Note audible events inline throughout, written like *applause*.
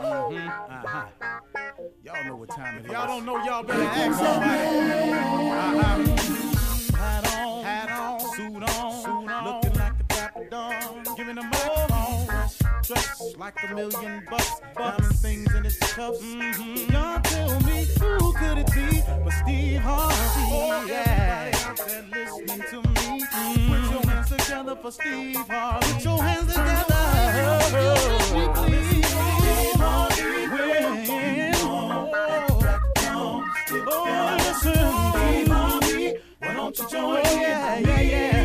Mm-hmm. Uh-huh. Y'all know what time it is. Y'all don't know, y'all better ask somebody. Uh-huh. Hat on, hat on, suit on, suit on. looking like the dapper dawn, giving a microphone. Dressed like a million bucks, diamond things in its cuffs. Mm-hmm. Y'all tell me who could it be but Steve Harvey? Oh, yeah. Everybody out there listening to me, mm-hmm. put your hands together for Steve Harvey. Put your hands together. Oh, Why don't you join yeah, yeah, yeah.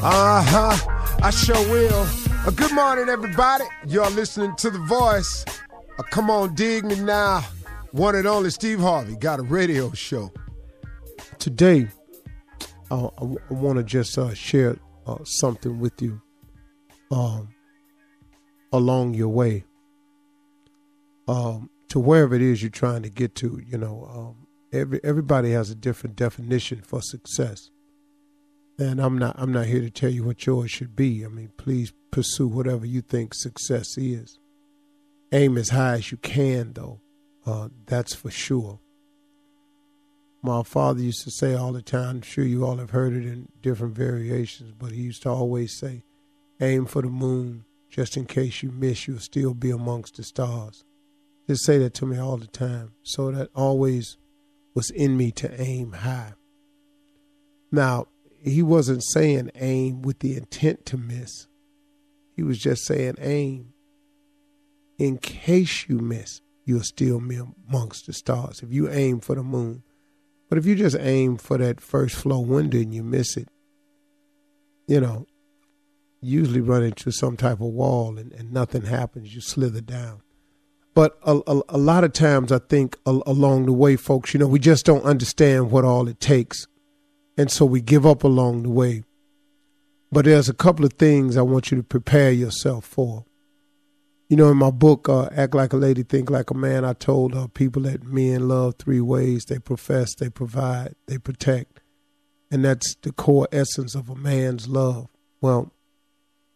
Uh huh. I sure will. Uh, good morning, everybody. You're listening to The Voice. Uh, come on, dig me now. One and only Steve Harvey got a radio show. Today, uh, I, I want to just uh, share uh, something with you um, along your way um, to wherever it is you're trying to get to. You know, um, every everybody has a different definition for success and I'm not I'm not here to tell you what yours should be. I mean, please pursue whatever you think success is. Aim as high as you can, though. Uh, that's for sure. My father used to say all the time. I'm sure you all have heard it in different variations, but he used to always say, "Aim for the moon, just in case you miss, you'll still be amongst the stars." Just say that to me all the time. So that always was in me to aim high. Now, he wasn't saying aim with the intent to miss. He was just saying aim in case you miss, you'll still be amongst the stars. If you aim for the moon, but if you just aim for that first floor window and you miss it, you know, usually run into some type of wall and, and nothing happens. You slither down. But a, a, a lot of times, I think a, along the way, folks, you know, we just don't understand what all it takes and so we give up along the way. But there's a couple of things I want you to prepare yourself for. You know, in my book, uh, Act Like a Lady, Think Like a Man, I told uh, people that men love three ways they profess, they provide, they protect. And that's the core essence of a man's love. Well,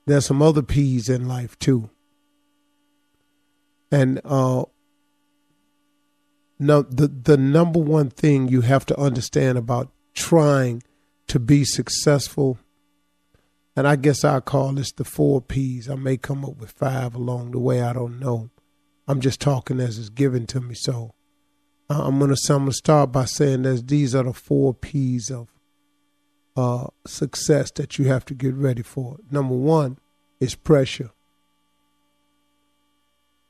there's some other P's in life too. And uh, no, the the number one thing you have to understand about trying to be successful, and I guess I call this the four P's. I may come up with five along the way. I don't know. I'm just talking as it's given to me. So I'm gonna I'm gonna start by saying that these are the four P's of uh, success that you have to get ready for. Number one is pressure,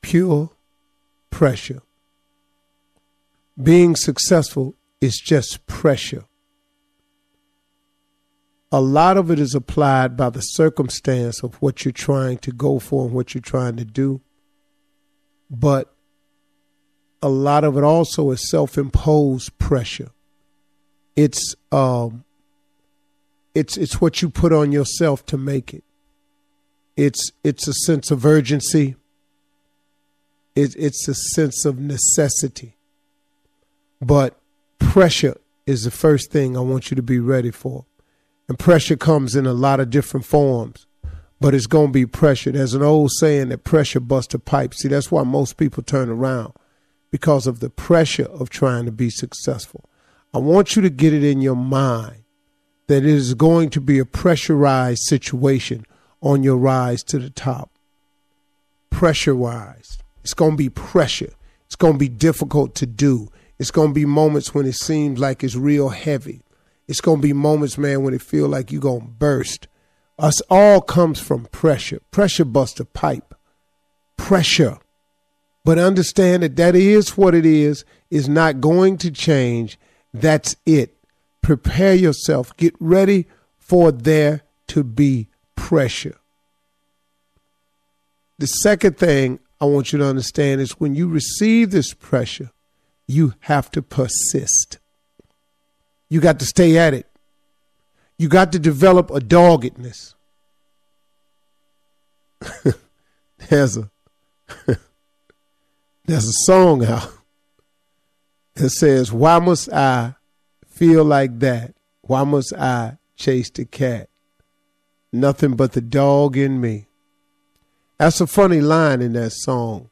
pure pressure. Being successful is just pressure. A lot of it is applied by the circumstance of what you're trying to go for and what you're trying to do. But a lot of it also is self imposed pressure. It's um, it's it's what you put on yourself to make it. It's it's a sense of urgency. It, it's a sense of necessity. But pressure is the first thing I want you to be ready for. And pressure comes in a lot of different forms, but it's going to be pressure. There's an old saying that pressure busts a pipe. See, that's why most people turn around because of the pressure of trying to be successful. I want you to get it in your mind that it is going to be a pressurized situation on your rise to the top. Pressurized. It's going to be pressure. It's going to be difficult to do. It's going to be moments when it seems like it's real heavy. It's going to be moments, man, when it feel like you're going to burst. Us all comes from pressure. Pressure busts a pipe. Pressure. But understand that that is what it is, is not going to change. That's it prepare yourself, get ready for there to be pressure. The second thing I want you to understand is when you receive this pressure, you have to persist. You got to stay at it. You got to develop a doggedness. *laughs* there's a *laughs* there's a song out that says, Why must I feel like that, why must I chase the cat? Nothing but the dog in me. That's a funny line in that song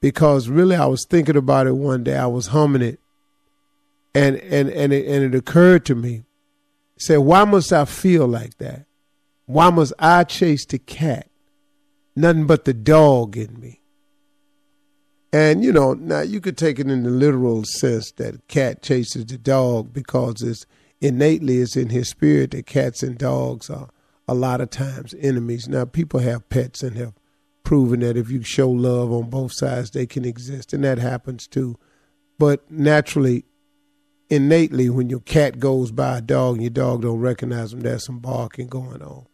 because really I was thinking about it one day. I was humming it and and and it, and it occurred to me. Say, why must I feel like that? Why must I chase the cat? Nothing but the dog in me. And you know, now you could take it in the literal sense that a cat chases the dog because it's innately it's in his spirit that cats and dogs are a lot of times enemies. Now people have pets and have proven that if you show love on both sides they can exist and that happens too. But naturally innately when your cat goes by a dog and your dog don't recognize them, there's some barking going on.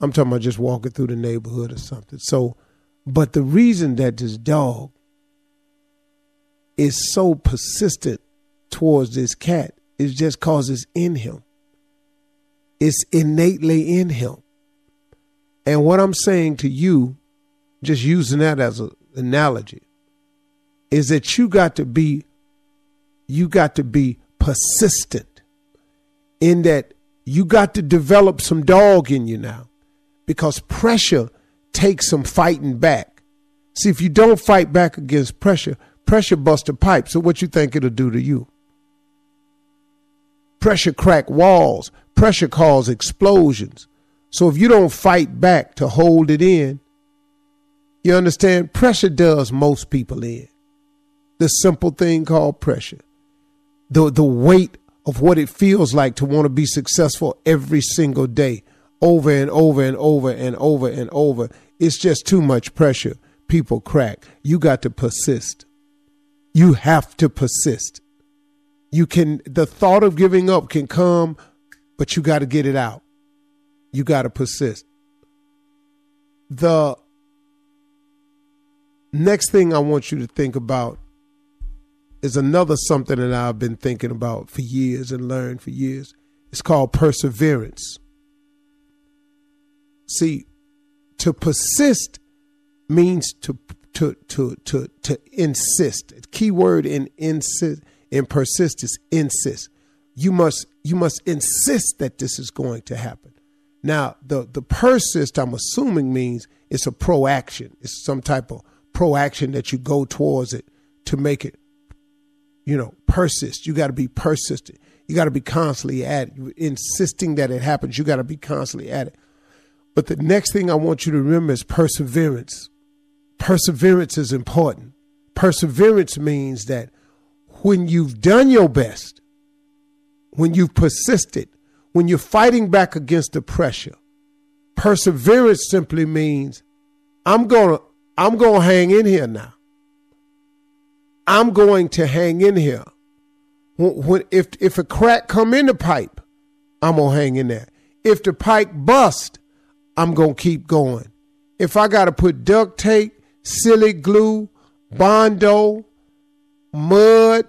I'm talking about just walking through the neighborhood or something. So but the reason that this dog is so persistent towards this cat is just cause it's in him. It's innately in him. And what I'm saying to you, just using that as an analogy, is that you got to be you got to be persistent in that you got to develop some dog in you now because pressure takes some fighting back. See, if you don't fight back against pressure, Pressure bust a pipe. So what you think it'll do to you? Pressure crack walls. Pressure cause explosions. So if you don't fight back to hold it in, you understand? Pressure does most people in. The simple thing called pressure. The the weight of what it feels like to want to be successful every single day, over and over and over and over and over. It's just too much pressure. People crack. You got to persist. You have to persist. You can, the thought of giving up can come, but you got to get it out. You got to persist. The next thing I want you to think about is another something that I've been thinking about for years and learned for years. It's called perseverance. See, to persist means to to to to to insist. Key word in insist in persist is insist. You must you must insist that this is going to happen. Now the the persist I'm assuming means it's a proaction. It's some type of proaction that you go towards it to make it, you know, persist. You got to be persistent. You got to be constantly at it, insisting that it happens. You got to be constantly at it. But the next thing I want you to remember is perseverance. Perseverance is important. Perseverance means that when you've done your best, when you've persisted, when you're fighting back against the pressure, perseverance simply means I'm going to I'm going to hang in here now. I'm going to hang in here. When, if if a crack come in the pipe, I'm gonna hang in there. If the pipe bust, I'm gonna keep going. If I gotta put duct tape, silly glue, bondo, mud,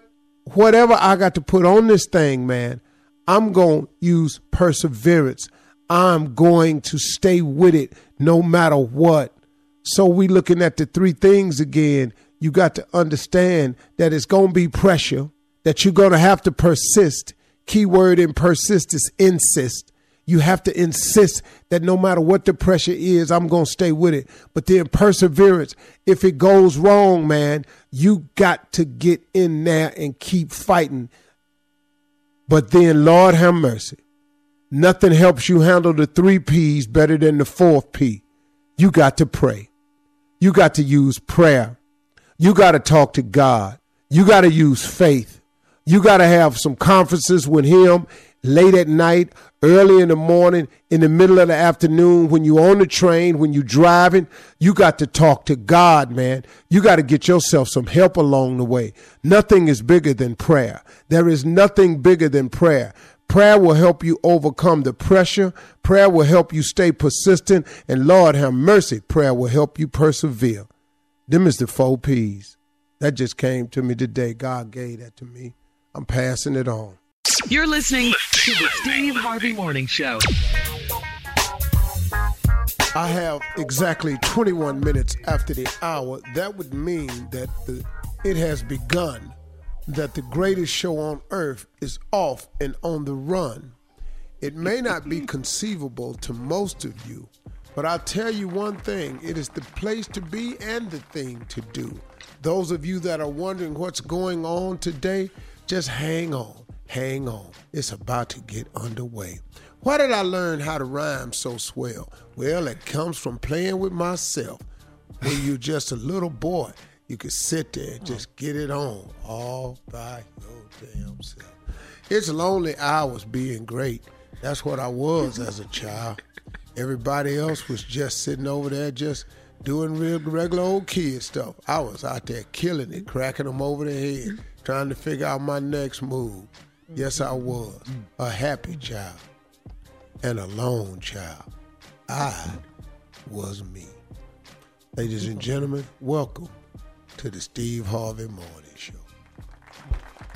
whatever I got to put on this thing, man, I'm gonna use perseverance. I'm going to stay with it no matter what. So we looking at the three things again. You got to understand that it's gonna be pressure that you're going to have to persist. Keyword in persist is insist. You have to insist that no matter what the pressure is, I'm going to stay with it. But then perseverance, if it goes wrong, man, you got to get in there and keep fighting. But then, Lord have mercy. Nothing helps you handle the three P's better than the fourth P. You got to pray. You got to use prayer. You got to talk to God. You got to use faith. You got to have some conferences with him late at night, early in the morning, in the middle of the afternoon, when you on the train, when you driving. You got to talk to God, man. You got to get yourself some help along the way. Nothing is bigger than prayer. There is nothing bigger than prayer. Prayer will help you overcome the pressure. Prayer will help you stay persistent. And Lord have mercy, prayer will help you persevere. Them is the four P's. That just came to me today. God gave that to me. I'm passing it on. You're listening to the Steve Harvey Morning Show. I have exactly 21 minutes after the hour. That would mean that the, it has begun, that the greatest show on earth is off and on the run. It may not be *laughs* conceivable to most of you, but I'll tell you one thing it is the place to be and the thing to do. Those of you that are wondering what's going on today, just hang on, hang on. It's about to get underway. Why did I learn how to rhyme so swell? Well, it comes from playing with myself. When you're *laughs* just a little boy, you could sit there and hmm. just get it on all by your damn self. It's lonely hours being great. That's what I was as a child. Everybody else was just sitting over there just doing real regular old kid stuff. I was out there killing it, cracking them over the head trying to figure out my next move. Yes, I was a happy child and a lone child. I was me. Ladies and gentlemen, welcome to the Steve Harvey Morning Show.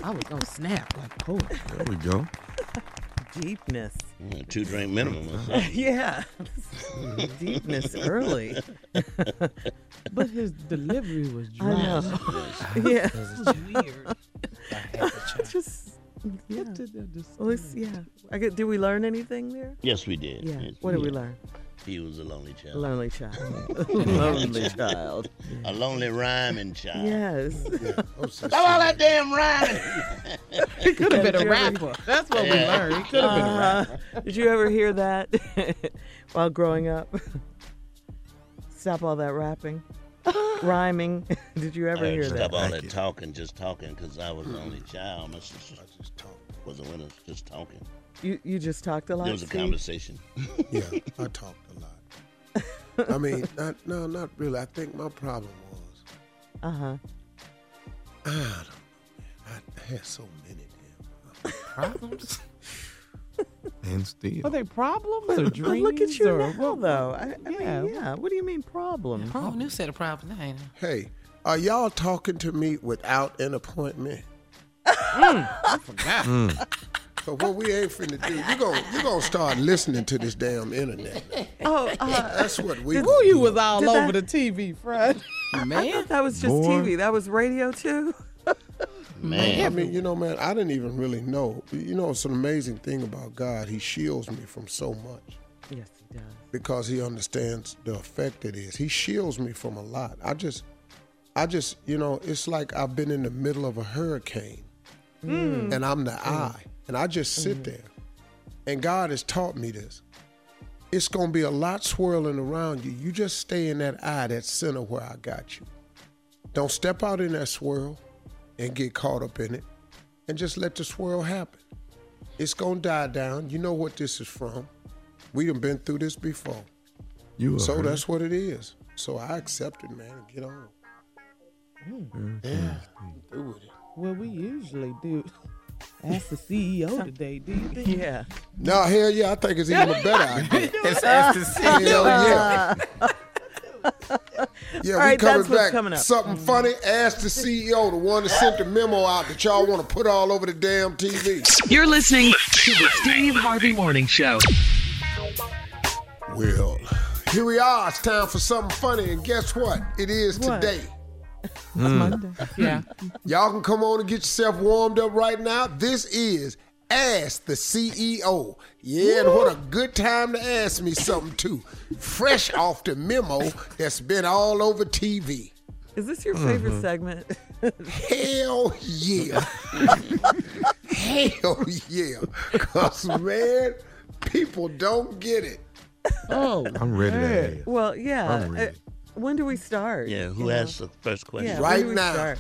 I was gonna snap like oh. There we go. Deepness. Mm, Two drink minimum. huh? *laughs* yeah. *laughs* Deepness early. *laughs* But his delivery was I dry. know. yeah. weird. Just yeah. What did that just Well, it's- yeah. I get, did we learn anything there? Yes, we did. Yeah. Yes, What did we learn? He was a lonely child. Lonely child. *laughs* *laughs* Lonely *laughs* child. A lonely rhyming child. Yes. Stop all that damn rhyming. He could have been a you ever- rapper. That's what we learned. He could have been a rapper. Uh, did you ever hear that while growing up? Stop all that rapping, rhyming. *laughs* Did you ever I hear that? stop that? all that talking, just talking, because I was the only child. My sister I just talk. was a winner, just talking. You you just talked a lot. There was a Steve? conversation. Yeah, *laughs* I talked a lot. I mean, not, no, not really. I think my problem was Uh huh. I don't know, man. I had so many damn Problems? *laughs* And Steve. Are they problems or dreams? look at you or now, what- though. I, I Yeah. mean, yeah. What do you mean problem? Oh, new set of problems, ain't it? Hey, are y'all talking to me without an appointment? I forgot. So what we ain't finna do, you gon' you gonna start listening to this damn internet. Oh, uh, That's what we. Ooh, gonna you do. was all over that- the TV, Fred. Man, that was just Boy. TV. That was radio too. Man, I mean, you know, man, I didn't even really know. You know, it's an amazing thing about God. He shields me from so much Yes, he does. because he understands the effect it is. He shields me from a lot. I just, I just, you know, it's like I've been in the middle of a hurricane mm. and I'm the mm. eye. And I just sit mm. there. And God has taught me this. It's going to be a lot swirling around you. You just stay in that eye, that center where I got you. Don't step out in that swirl and get caught up in it. And just let the swirl happen. It's going to die down. You know what this is from. We done been through this before. You So are that's what it is. So I accept it, man. and Get on. Mm. Mm-hmm. Yeah, do with it. Well, we usually do. *laughs* Ask the CEO *laughs* today. Do you think? Yeah. No, hell yeah, I think it's even a better *laughs* idea. It's asked to see. Hell yeah. Yeah, we right, coming that's back. coming up. Something mm-hmm. funny. Ask the CEO, the one that sent the memo out that y'all want to put all over the damn TV. You're listening to the Steve Harvey Morning Show. Well, here we are. It's time for something funny, and guess what? It is What? today. Hmm. Yeah. *laughs* Y'all can come on and get yourself warmed up right now. This is Ask the CEO. Yeah, and what a good time to ask me something too. Fresh off the memo that's been all over TV. Is this your favorite segment? Hell yeah. *laughs* Hell yeah. Cause man, people don't get it. Oh, *laughs* I'm ready to ask. well, yeah. I'm ready. Uh, when do we start? Yeah, who You know? asked the first question? Yeah, Right when do we now. start?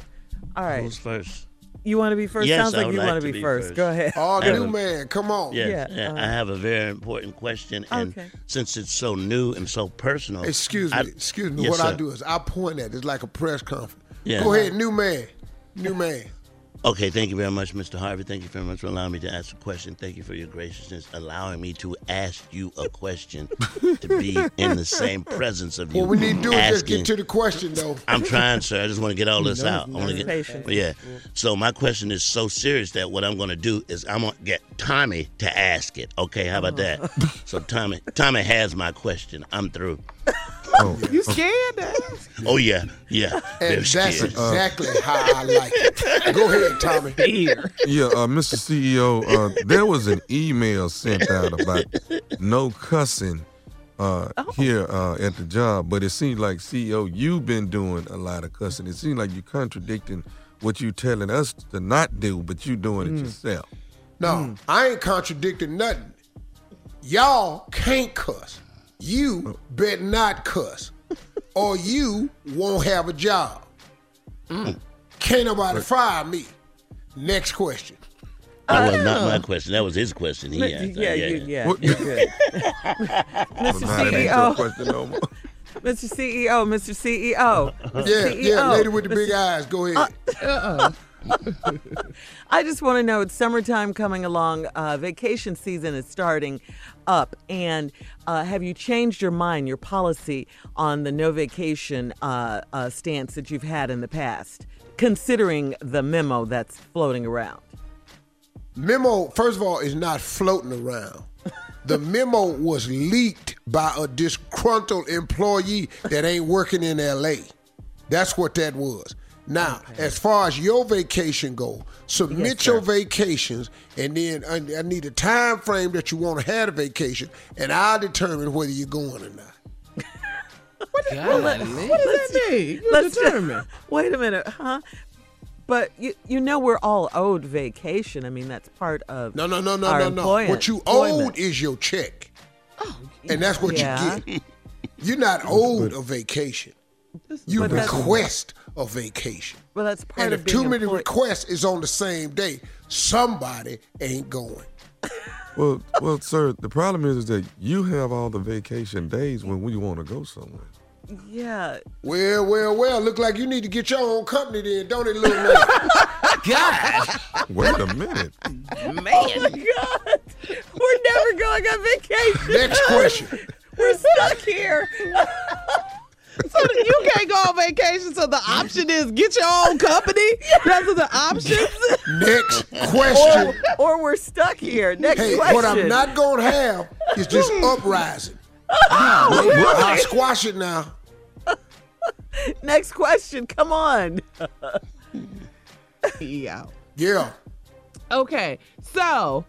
All right. Who's first? You want to be first? Yes, Sounds I like would you like want to be be first. first. Go ahead. Oh, the Yeah. new man, come on. Yeah, Yeah, yeah, uh, I have a very important question, and Okay. since it's so new and so personal, Excuse me, I- excuse me. Yes, what I do is I point at it. It's like a press conference. Yeah. Go ahead, new man. New man. Okay, thank you very much, Mr. Harvey. Thank you very much for allowing me to ask a question. Thank you for your graciousness, allowing me to ask you a question, to be in the same presence of you. What we need to do is just get to the question though. I'm trying, sir. I just want to get all this out. I want to get Patient. Yeah. So my question is so serious that what I'm going to do is I'm going to get Tommy to ask it. Okay, how about that? Uh-huh. So Tommy, Tommy has my question. I'm through. Oh, you scared? to? Oh yeah, yeah. And that's scared. exactly how I like it. Go ahead, Tommy. yeah, uh, Mr. CEO, uh, there was an email sent out about no cussing uh, here uh, at the job, but it seems like CEO, you've been doing a lot of cussing. It seems like you're contradicting what you're telling us to not do, but you doing it yourself. No, I ain't contradicting nothing. Y'all can't cuss. You bet not cuss, or you won't have a job. Mm. Can't nobody fire me. Next question. That was not my uh-huh. question. That was his question. He asked. yeah, yeah, you- yeah, What- you're *laughs* Mr. now that ain't your CEO, question. Mr. CEO, Mr. CEO, Mr. Yeah, yeah, CEO, lady with the big eyes. Go ahead. Uh-uh. I just want to know it's summertime coming along, uh, vacation season is starting up, and uh, have you changed your mind, your policy on the no vacation uh, uh, stance that you've had in the past, considering the memo that's floating around? memo, first of all, is not floating around. The memo was leaked by a disgruntled employee that ain't working in LA. That's what that was. Now, as far as your vacation go, submit your vacations, and then I I need a time frame that you want to have a vacation, and I'll determine whether you're going or not. *laughs* What does that mean? You Let's determine. *laughs* Wait a minute, huh? But you you know we're all owed vacation. I mean that's part of No, no, no, no, no, no. What you employment. owed is your check, Oh, and that's what Yeah. you get. *laughs* You're not owed a vacation. You But that's- request a vacation. Well, that's part And of if being too many employ- requests is on the same day, somebody ain't going. *laughs* Well, well, sir, the problem is, is that you have all the vacation days when we want to go somewhere. Yeah, Well, well, well. Look like you need to get your own company then, don't it, little man? *laughs* God, Wait a minute. man. Oh my God, we're never going on vacation. Next question. *laughs* We're stuck here. So you can't go on vacation. So the option is get your own company. Those are the options. Next *laughs* question. or we're stuck here. Next Hey, question. what I'm not gonna have is just hmm. uprising. *laughs* I'll squash it now. *laughs* Next question. Come on. yeah. Yeah. Okay. So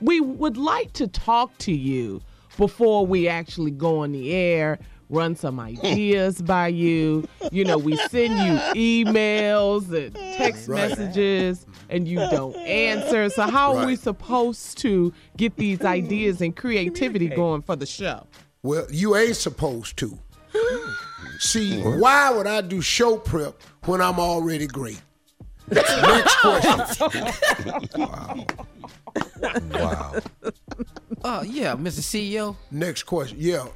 we would like to talk to you before we actually go on the air run some ideas by you. You know, we send you emails and text Right. messages and you don't answer. So how are we supposed to get these ideas and creativity going for the show? Well, you ain't supposed to. See, why would I do show prep when I'm already great? Next *laughs* question. Wow. Wow. Oh, uh, yeah, Mr. CEO. Next question. Yeah,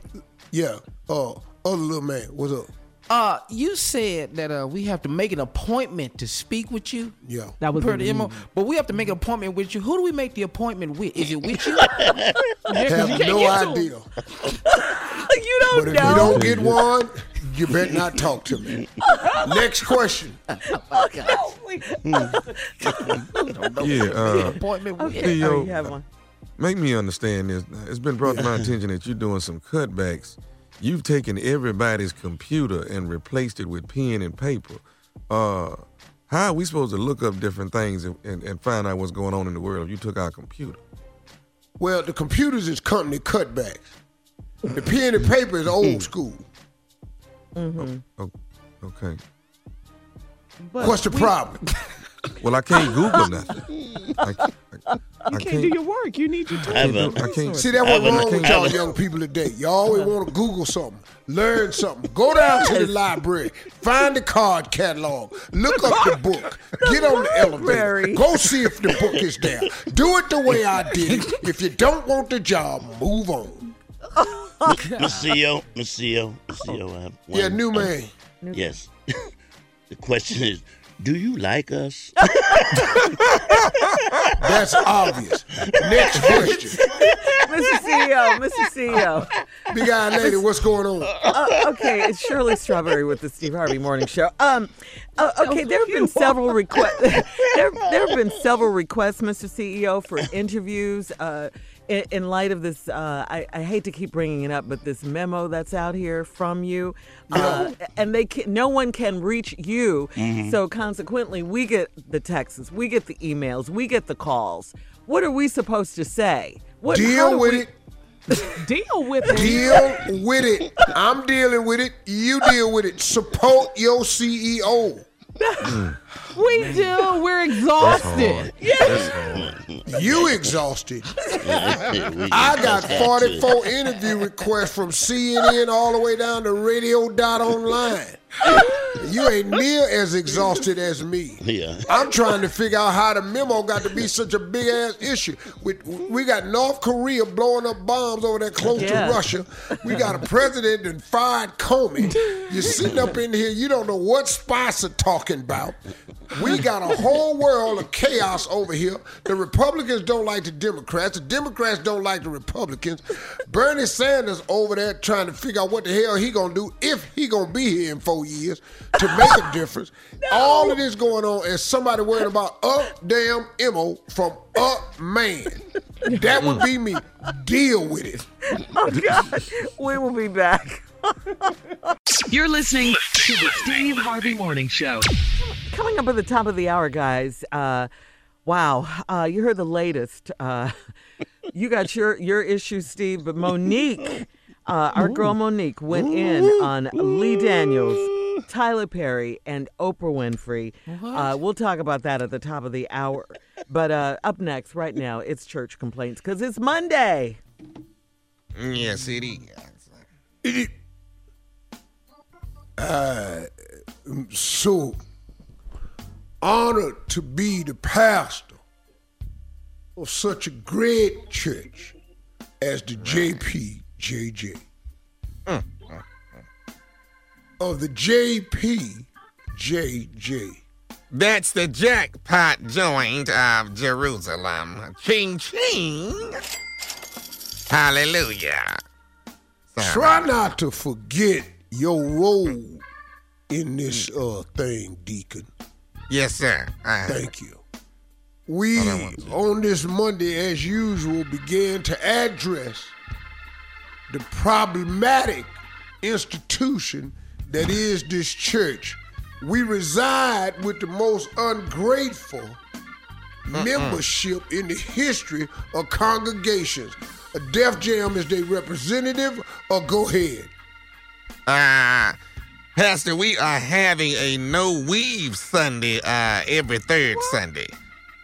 yeah. Uh, other little man, what's up? Uh, you said that uh, we have to make an appointment to speak with you. Yeah. That was Per the in- MO, but we have to make an appointment with you. Who do we make the appointment with? Is it with you? *laughs* Have no idea. *laughs* you don't But if know. you don't get one, you better not talk to me. *laughs* Next question. Yeah. Uh, appointment with Okay, Theo, oh, you have one. Make me understand this. It's been brought to my attention that you're doing some cutbacks. You've taken everybody's computer and replaced it with pen and paper. Uh, how are we supposed to look up different things and, and, and find out what's going on in the world if you took our computer? Well, the computers is company cutbacks. The pen and paper is old school. Oh, okay. But What's the we- problem? Well, I can't Google nothing. *laughs* I, I, I You can't do your work. You need your I time. have a, I can't. See, that's what's Evan, wrong with Evan. y'all young people today. You always want to Google something, learn something, go down to the *laughs* library, find the card catalog, look up the book, *laughs* get on the elevator, go see if the book is there. Do it the way I did it. If you don't want the job, move on. Mr. CEO, Mr. CEO, Mr. CEO. I have one, Yeah, new man. Yes. *laughs* the question is, do you like us? *laughs* That's obvious. Next question. Mr. CEO, Mr. CEO. Big eye lady, what's going on? Uh, okay, it's Shirley Strawberry with the Steve Harvey Morning Show. Um, uh, okay, there have been several requests. *laughs* *laughs* there, there have been several requests, Mr. CEO, for interviews. Uh, in, in light of this, uh, I, I hate to keep bringing it up, but this memo that's out here from you, uh, and they can, no one can reach you. So consequently, we get the texts, we get the emails, we get the calls. What are we supposed to say? What, Deal with we- it. Deal with it. Deal with it. I'm dealing with it. You deal with it. Support your CEO. We do. We're exhausted. You exhausted. I got just had to. 44 interview requests from CNN all the way down to Radio Dot Online. You ain't near as exhausted as me. Yeah. I'm trying to figure out how the memo got to be such a big ass issue. We, we got North Korea blowing up bombs over there close Yeah. to Russia. We got a president that fired Comey. You're sitting up in here, you don't know what Spicer talking about. We got a whole world of chaos over here. The Republicans don't like the Democrats. The Democrats don't like the Republicans. Bernie Sanders over there trying to figure out what the hell he gonna do if he gonna be here in four years to make a difference. *laughs* All of this going on is somebody worrying about a damn mo from a man. That would be me. Deal with it. *laughs* Oh, God. We will be back. *laughs* You're listening to the Steve Harvey Morning Show. Coming up at the top of the hour, guys. Uh, wow, uh, you heard the latest. Uh, you got your your issue, Steve, but Mo'Nique, uh, our girl Mo'Nique, went in on Lee Daniels, Tyler Perry, and Oprah Winfrey. Uh, we'll talk about that at the top of the hour. But uh, up next, right now, it's church complaints because it's Monday. Yes, it is. *coughs* so honored to be the pastor of such a great church as the JPJJ. Of the JP JJ. That's the jackpot joint of Jerusalem. Ching ching. Hallelujah. Try not to forget your role in this uh, thing, Deacon. Yes, sir. Uh, Thank you. We, on this Monday, as usual, began to address the problematic institution that is this church. We reside with the most ungrateful membership in the history of congregations. A Def Jam is their representative, or go ahead. Uh, Pastor, we are having a no weave Sunday uh, every third Sunday.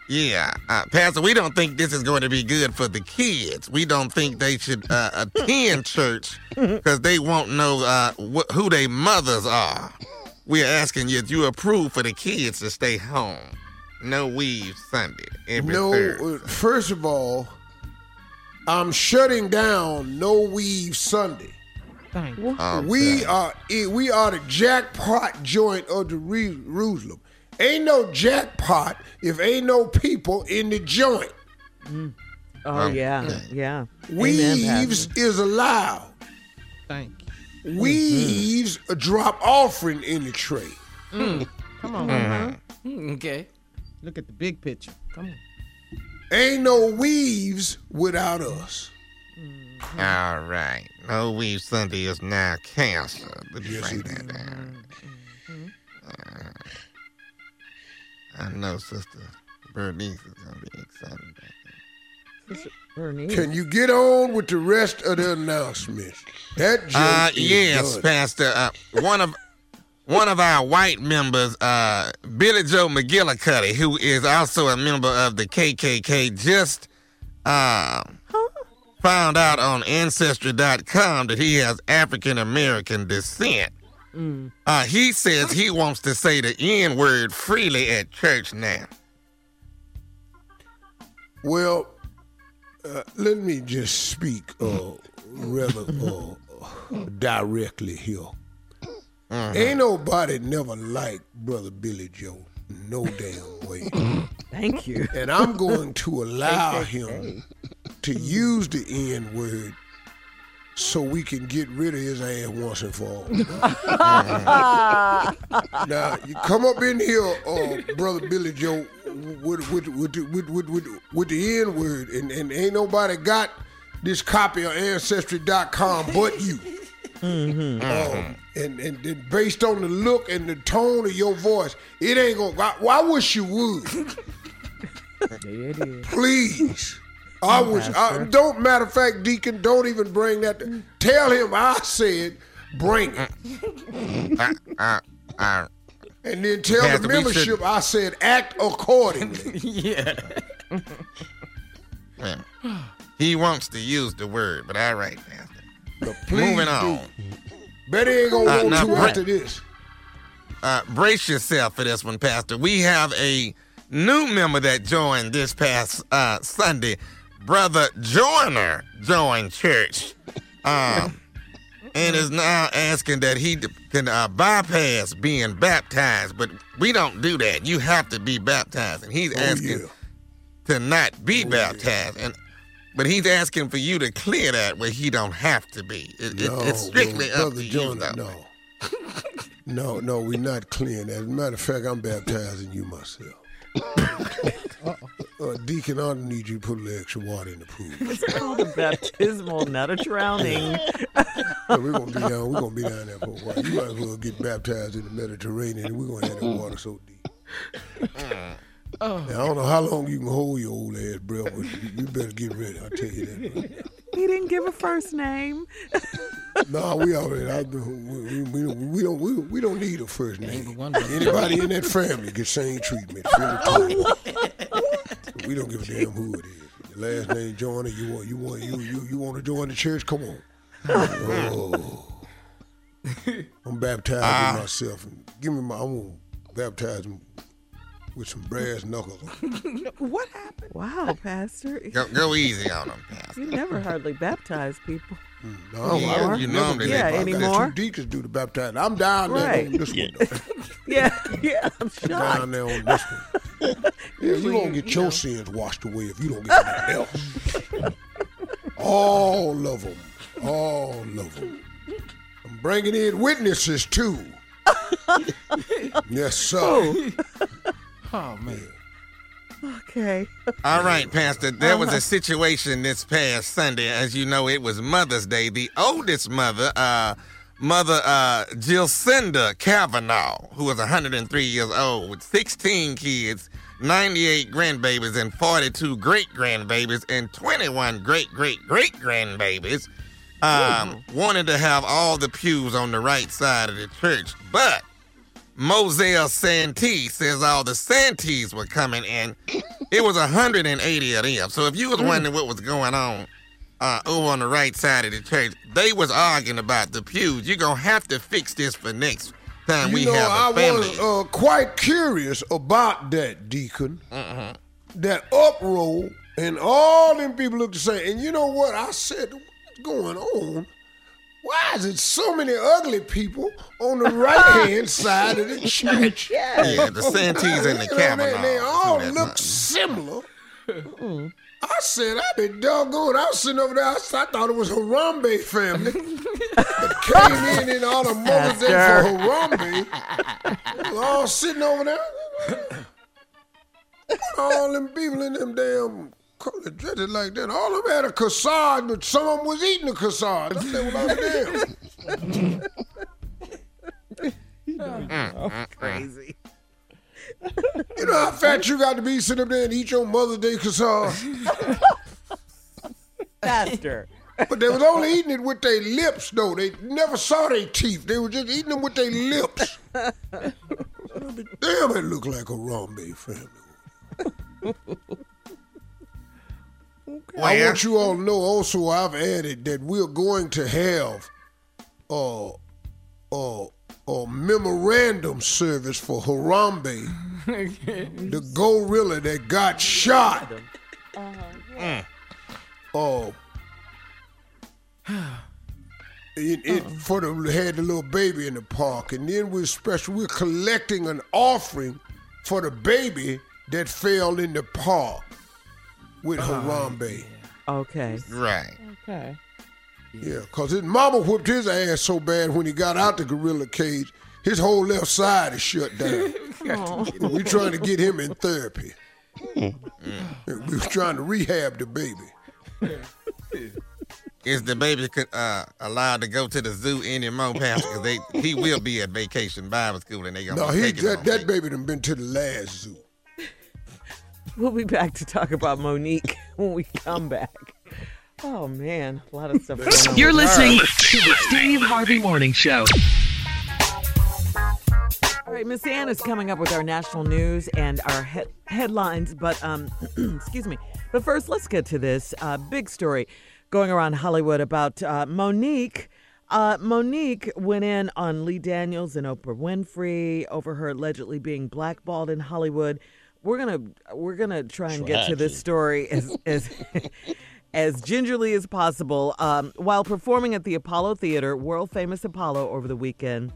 Yeah, uh, Pastor, we don't think this is going to be good for the kids. We don't think they should uh, attend *laughs* church because they won't know uh, wh- who their mothers are. We are asking you if you approve for the kids to stay home. No weave Sunday every No, third. uh, first of all, I'm shutting down No Weave Sunday. Thank you. Okay. We are we are the jackpot joint of the Re- Jerusalem. Ain't no jackpot if ain't no people in the joint. Oh yeah, yeah. Weaves Pastor. is allowed. Thank you. Weaves mm. a drop offering in the tray. Mm. Come on. Mm, Okay. Look at the big picture. Come on. Ain't no weaves without us. Mm-hmm. All right. No weave Sunday is now canceled. Let me Yes, write it that is. down. Uh, I know Sister Bernice is going to be excited about that. Bernice. Can you get on with the rest of the announcements? That joke Uh, is yes, done. Pastor. Uh, one of one of our white members, uh, Billy Joe McGillicuddy, who is also a member of the KKK, just uh, found out on Ancestry.com that he has African American descent. Uh, he says he wants to say the N word freely at church now. Well, uh, let me just speak uh, rather uh, directly here. Ain't nobody never liked Brother Billy Joe, no damn way. *laughs* Thank you. And I'm going to *laughs* allow him to use the N word so we can get rid of his ass once and for all. *laughs* now, you come up in here, uh, Brother Billy Joe, with, with, with, the- with, with, with, with the N word, and, and ain't nobody got this copy of Ancestry.com but you. Um, and, and then based on the look and the tone of your voice, it ain't gonna. I, well, I wish you would. *laughs* There it is. Please. I was. I, don't matter of fact, Deacon. Don't even bring that. To, tell him I said bring it, Uh, uh, uh, and then tell Pastor, the membership should- I said act accordingly. *laughs* Yeah. yeah. He wants to use the word, but all right, Pastor. But please Moving do. on. Bet he ain't gonna Uh, want now, to Brett- after this. uh, brace yourself for this one, Pastor. We have a new member that joined this past uh, Sunday. Brother Joyner joined church um, and is now asking that he can uh, bypass being baptized, but we don't do that. You have to be baptized, and he's Oh, asking yeah. to not be baptized. And but he's asking for you to clear that where he don't have to be. It, it- No, it's strictly well, up Brother to you, though. *laughs* No. no, no, we're not clearing that. As a matter of fact, I'm baptizing you myself. *laughs* uh, Deacon, I need you to put a little extra water in the pool. *laughs* It's called a baptismal, not a drowning. *laughs* Yeah, we're gonna be down. We're gonna be down there for a while. You might as well get baptized in the Mediterranean, and we're gonna have that water so deep. Now, I don't know how long you can hold your old ass breath, but you, you better get ready. I'll tell you that. He didn't give a first name. *laughs* No, we already. I, we, we, we, don't, we don't. We, we don't need a first name. but one of them. Anybody in that family get same treatment. We don't give a damn who it is. Your last name Joyner. You want you want you you you want to join the church? Come on. *laughs* Oh. I'm baptizing ah. myself. And give me my. I'm gonna baptize with some brass knuckles. *laughs* What happened? Wow, Pastor. Go, go easy on him, Pastor. You never hardly baptize people. Mm, no, I don't- I Yeah, don't you normally Yeah, that. I got anymore? Two deacons do the baptizing. I'm down there Right. on this one. Yeah, *laughs* yeah, I'm shocked. down there on this one. *laughs* Yeah, you gonna get your sins washed away if you don't get nothing else. All of them. All of them. I'm bringing in witnesses too. yes, sir. Oh man. Okay. *laughs* All right, Pastor. There was a situation this past Sunday. As you know, it was Mother's Day. The oldest mother, uh, Mother uh, Jilcinda Kavanaugh, who was 103 years old, with 16 kids, 98 grandbabies, and 42 great grandbabies, and 21 great great great grandbabies, um, wanted to have all the pews on the right side of the church, but Moselle Santee says all the Santees were coming in. It was 180 of them. So if you was wondering what was going on uh, over on the right side of the church, they was arguing about the pews. You're going to have to fix this for next time we you know, have a I family. was uh, quite curious about that, Deacon. Uh-huh. That uproar, and all them people looked the same. And you know what? I said, what's going on? Why is it so many ugly people on the right hand *laughs* side of the church? *laughs* Yeah, the Santees and the *laughs* You know, they, they all look not- similar. Mm-hmm. I said, I been doggone. I was sitting over there. I, thought it was Harambe family that came in and all the Mother's Day for Harambe. All sitting over there. all them people in them damn color dresses like that. All of them had a cassard, but some of them was eating the cassard. I said, well, I'm *laughs* mm, damn. Mm, mm. Crazy. You know how fat you got to be sitting up there and eat your Mother's Day cassard? *laughs* Faster. But they was only eating it with their lips, though. They never saw their teeth. They were just eating them with their lips. *laughs* Damn, it looked like a Harambe family. I want you all to know also I've added that we're going to have uh, uh, a memorandum service for Harambe, *laughs* the gorilla that got shot. Uh, *sighs* it, it for the had the little baby in the park, and then we're special. We're collecting an offering for the baby that fell in the park with Harambe. Okay. Right. Okay. Yeah, cause his mama whooped his ass so bad when he got out the gorilla cage, his whole left side is shut down. *laughs* We're trying to get him in therapy. we was trying to rehab the baby. *laughs* Is the baby uh, allowed to go to the zoo anymore, Pastor? Because he will be at vacation Bible school and they gonna No, be he that, on that baby done been to the last zoo. *laughs* We'll be back to talk about Mo'Nique *laughs* when we come back. Oh man, a lot of stuff. You're listening to the Steve Harvey Morning Show. All right, Miss Anna's coming up with our national news and our he- headlines, but um, *clears throat* excuse me. But first, let's get to this uh, big story going around Hollywood about uh, Mo'Nique. Uh, Mo'Nique went in on Lee Daniels and Oprah Winfrey over her allegedly being blackballed in Hollywood. We're gonna we're gonna try and get to this story as as *laughs* as gingerly as possible. Um, while performing at the Apollo Theater, world famous Apollo, over the weekend,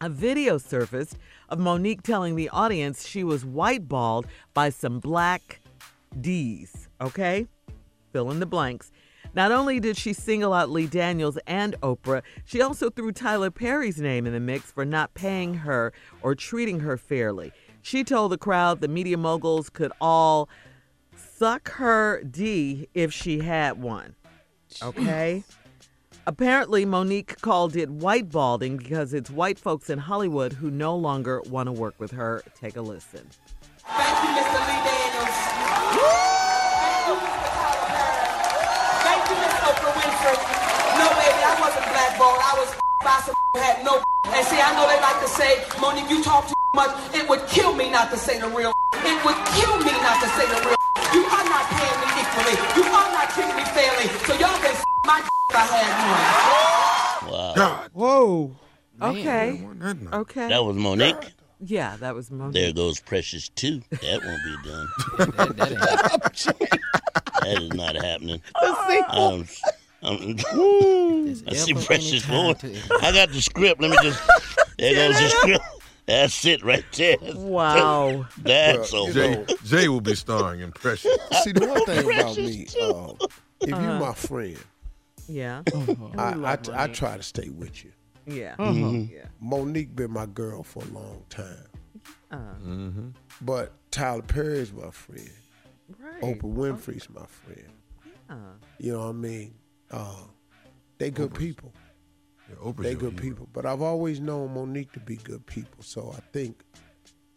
a video surfaced of Mo'Nique telling the audience she was whiteballed by some black D's. Okay? Fill in the blanks. Not only did she single out Lee Daniels and Oprah, she also threw Tyler Perry's name in the mix for not paying her or treating her fairly. She told the crowd the media moguls could all suck her D if she had one. Okay? Apparently, Mo'Nique called it whitebalding because it's white folks in Hollywood who no longer want to work with her. Take a listen. Thank you, Mr. Lee Daniels. Thank you, Mr. Tyler Perry. Thank you, Miss Oprah Winfrey. No, baby, I wasn't blackballed. I was by some had no. And see, I know they like to say, Mo'Nique, you talk too much. It would kill me not to say the real. *laughs* It would kill me not to say the real. *laughs* You are not paying me equally. You are not treating me fairly. So y'all can *laughs* my if I had one. Wow. God. Whoa. Man, Okay. that. Okay. That was Mo'Nique. yeah, that was Mo'Nique. There goes Precious too. That won't be done. That, that. That is not happening. The Um, There's I see Precious any Lord. I got the script. Let me just. There goes the script. That's it right there. Wow. *laughs* That's Well, over. Jay, Jay will be starring in Precious. *laughs* See, the one thing about me, uh, if you Uh-huh. my friend, Yeah. I, *laughs* I, I try to stay with you. Yeah. Mm-hmm. Yeah. Mo'Nique been my girl for a long time, Uh, Mm-hmm. but Tyler Perry's my friend. right. Oprah Winfrey's my friend. Uh, You know what I mean? Uh, they good people. Yeah, Oprah's They your good hero. people. But I've always known Mo'Nique to be good people. So I think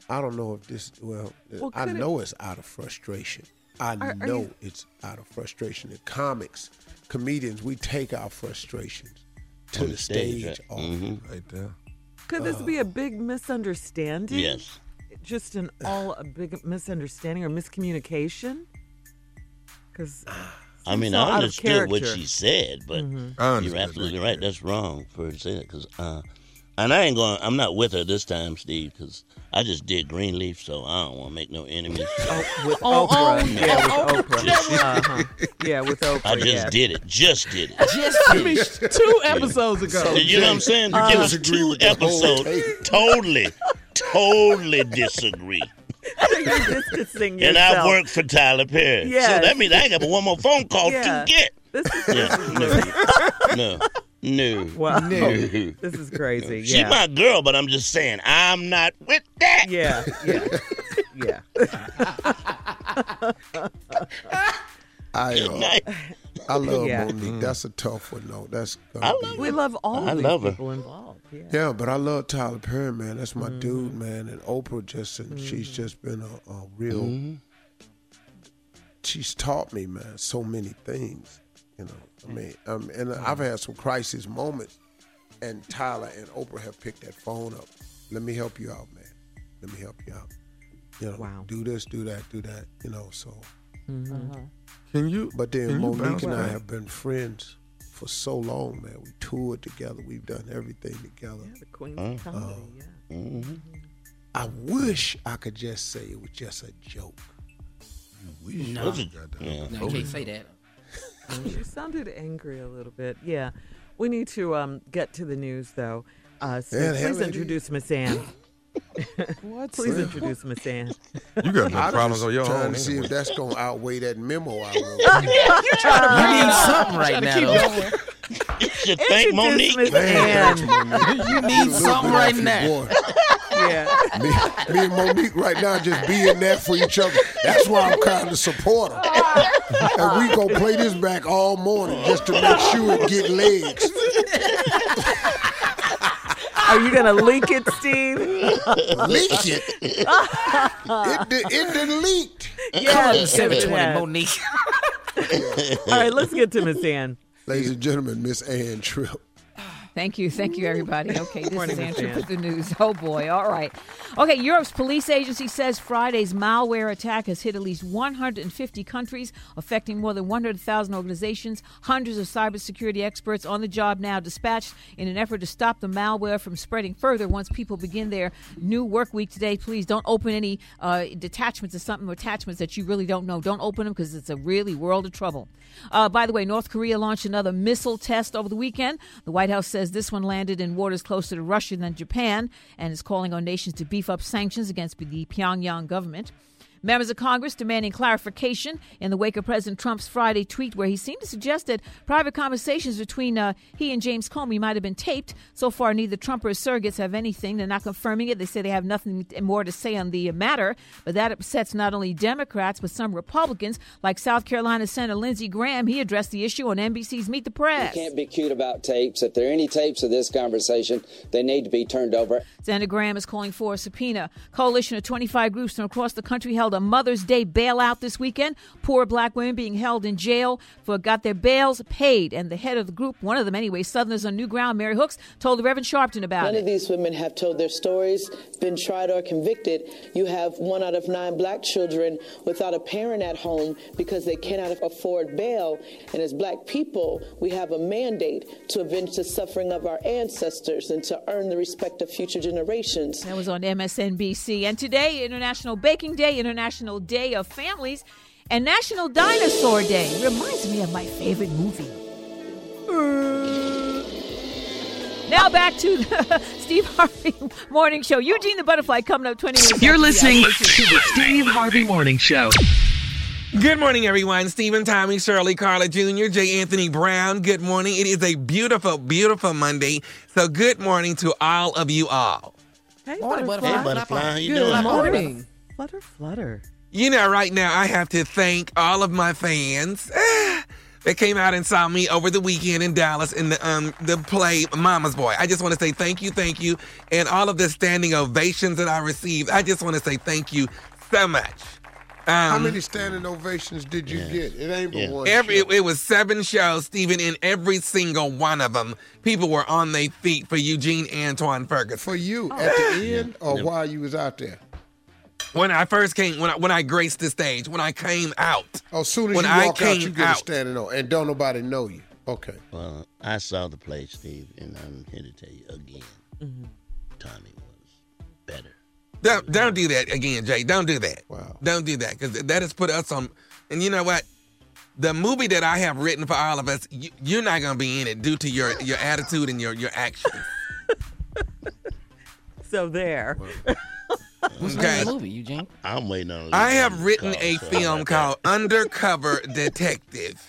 I don't know if this well, Well, I could it- know it's out of frustration. I Are- are know you- it's out of frustration. In comics, comedians, we take our frustrations to the the stage, stage. right? often. Mhm. Right there. Could this be a big misunderstanding? Yes. Just an *sighs* all a big misunderstanding or miscommunication? Because I mean, so I out understood what she said, but I you're absolutely right. That's wrong for her to say that because, uh, and I ain't going. I'm not with her this time, Steve, because I just did Greenleaf, so I don't want to make no enemies. with Oh, Oprah, oh, yeah, oh, with *laughs* Oprah, uh-huh. yeah, with *laughs* Oprah. I just yeah. did it. Just did it. Just I mean, *laughs* two episodes ago. you know what I'm saying? You it was disagree two with the episodes. Totally, totally disagree. *laughs* You're distancing And I work for Tyler Perry. Yes. So that means I ain't got but one more phone call Yeah. to get. This is, Yeah, no, no, no. wow. no. *laughs* This is crazy. She Yeah. my girl, but I'm just saying I'm not with that. yeah, yeah, yeah. I, *laughs* Good uh, night. I *laughs* love Yeah. Mo'Nique. That's a tough one, though. That's gonna I love We love all I these love her. people involved. Yeah. Yeah, but I love Tyler Perry, man. That's my Mm-hmm. dude, man. And Oprah just, and she's just been a, a real. Mm-hmm. She's taught me, man, so many things. You know, I mean, um, and I've had some crisis moments, and Tyler and Oprah have picked that phone up. Let me help you out, man. Let me help you out. You know, Wow. do this, do that, do that. You know, so. Can you? But then can Mo'Nique and I have been friends for so long, man. We toured together. We've done everything together. Yeah, the Queen's of Comedy. Yeah. Mm-hmm. I wish I could just say it was just a joke. No, What's it? Goddamn. no, you can't say that. *laughs* You sounded angry a little bit. Yeah. We need to um, get to the news, though. Uh, so Yeah, please introduce Miss Ann. *coughs* What's Please that? introduce Miss Ann. You got no problems on your trying own. to see anyway. if that's gonna outweigh that memo I wrote. *laughs* You need something right now. though. *laughs* You should thank Introduce Mo'Nique. Miss Man, Ann. *laughs* You need something right now. Boy, Yeah. me, me and Mo'Nique right now just being there for each other. That's why I'm kind of support her. and we gonna play this back all morning just to make sure it get legs. Are you going to leak it, Steve? Leak it. it, did, it done leaked. Yes. Seven yes, it twenty, has. Mo'Nique. All right, let's get to Miss Ann. Ladies and gentlemen, Miss Ann Tripp. Thank you. Thank you, everybody. Okay, this Morning, is Ann Tripp with the news. Oh, boy. All right. Okay, Europe's police agency says Friday's malware attack has hit at least 150 countries, affecting more than 100,000 organizations. Hundreds of cybersecurity experts on the job now dispatched in an effort to stop the malware from spreading further once people begin their new work week today. Please don't open any uh, detachments of something or attachments that you really don't know. Don't open them because it's a really world of trouble. Uh, by the way, North Korea launched another missile test over the weekend. The White House says this one landed in waters closer to Russia than Japan and is calling on nations to beef up sanctions against the Pyongyang government. Members of Congress demanding clarification in the wake of President Trump's Friday tweet, where he seemed to suggest that private conversations between uh, he and James Comey might have been taped. So far, neither Trump or his surrogates have anything. They're not confirming it. They say they have nothing more to say on the matter. But that upsets not only Democrats, but some Republicans, like South Carolina Senator Lindsey Graham. He addressed the issue on NBC's Meet the Press. You can't be cute about tapes. If there are any tapes of this conversation, they need to be turned over. Senator Graham is calling for a subpoena. Coalition of 25 groups from across the country held a Mother's Day bailout this weekend. Poor black women being held in jail for got their bails paid. And the head of the group, one of them anyway, Southerners on New Ground, Mary Hooks, told the Reverend Sharpton about None it. of these women have told their stories, been tried or convicted. You have one out of nine black children without a parent at home because they cannot afford bail. And as black people, we have a mandate to avenge the suffering of our ancestors and to earn the respect of future generations. That was on MSNBC. And today, International Baking Day, International Day of Families, and National Dinosaur Day. Reminds me of my favorite movie. Uh, now back to the *laughs* Steve Harvey Morning Show. Eugene the Butterfly coming up 20 minutes. You're listening to the Steve Harvey Morning Show. Good morning, everyone. Stephen, Tommy, Shirley, Carla Jr., J. Anthony Brown. Good morning. It is a beautiful, beautiful Monday. So, good morning to all of you all. Hey, Morning, Butterfly. Hey, butterfly, how you Good doing? morning. Flutter, flutter. You know, right now, I have to thank all of my fans *sighs* that came out and saw me over the weekend in Dallas in the um the play Mama's Boy. I just want to say thank you, thank you, and all of the standing ovations that I received. I just want to say thank you so much. How Um, many standing ovations did you get? It ain't but one. Every show. it was seven shows, Stephen. In every single one of them, people were on their feet for Eugene Antoine Ferguson. For you at the end or while you was out there? When I first came, when I, when I graced the stage, when I came out. Oh, as soon as when you I walk came out, you get a out. standing O, and don't nobody know you. Okay. Well, I saw the play, Steve, and I'm here to tell you again. Mm-hmm. Tommy was better. Don't don't do that again, Jay. Don't do that. Wow. Don't do that because that has put us on. And you know what? The movie that I have written for all of us, you, you're not going to be in it due to your your attitude and your your actions. *laughs* So there. What's the Okay. name of the movie, Eugene? I'm waiting on. I have written a film called Undercover Detective.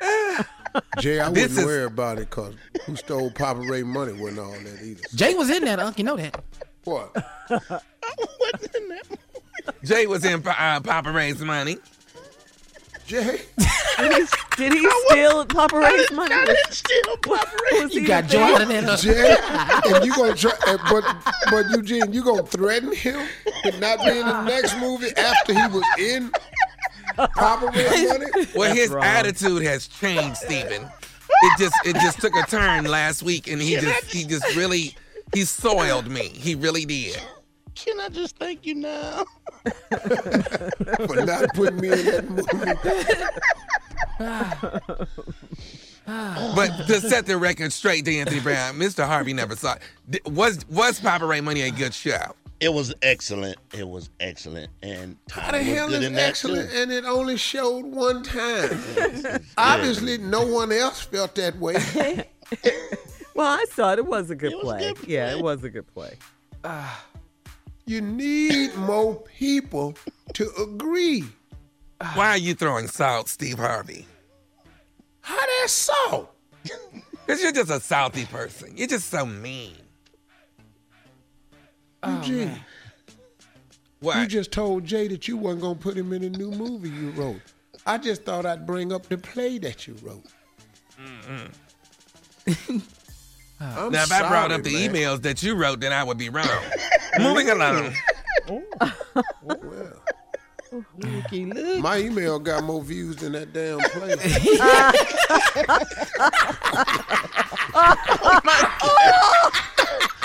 *laughs* Jay, I This wouldn't is- worry about it because who stole Papa Ray money wasn't all that either. Jay was in that, Unc. You know that. What? *laughs* What in that? Jay was in uh, Papa Ray's money. Jay? *laughs* Did he, did he steal Papa Ray's money? I didn't steal Papa Ray. Was You got the in thief? out of that. Unc. Jay, and you gonna try, but but Eugene, you gonna threaten him with not being in the next movie after he was in Papa Ray *laughs* money? Well, his wrong. attitude has changed, Stephen. It just it just took a turn last week, and he just he just really he soiled me. He really did. Can I just thank you now? *laughs* For not putting me in that movie. *sighs* But to set the record straight to Anthony Brown, Mr. Harvey never saw it. Was was Papa Ray Money a good show? It was excellent. It was excellent, and How the was hell good is excellent too. and it only showed one time? *laughs* Obviously, no one else felt that way. *laughs* Well, I saw it. It was a good It was play. good Yeah, play. it was a good play. Ah. You need more people to agree. Why are you throwing salt, Steve Harvey? How that salt? *laughs* Because you're just a salty person. You're just so mean. Oh, Eugene, you What? just told Jay that you wasn't gonna put him in a new movie you wrote. I just thought I'd bring up the play that you wrote. *laughs* I'm now, if I brought up the man. emails that you wrote, then I would be wrong. *laughs* Moving along. My email got more views than that damn play.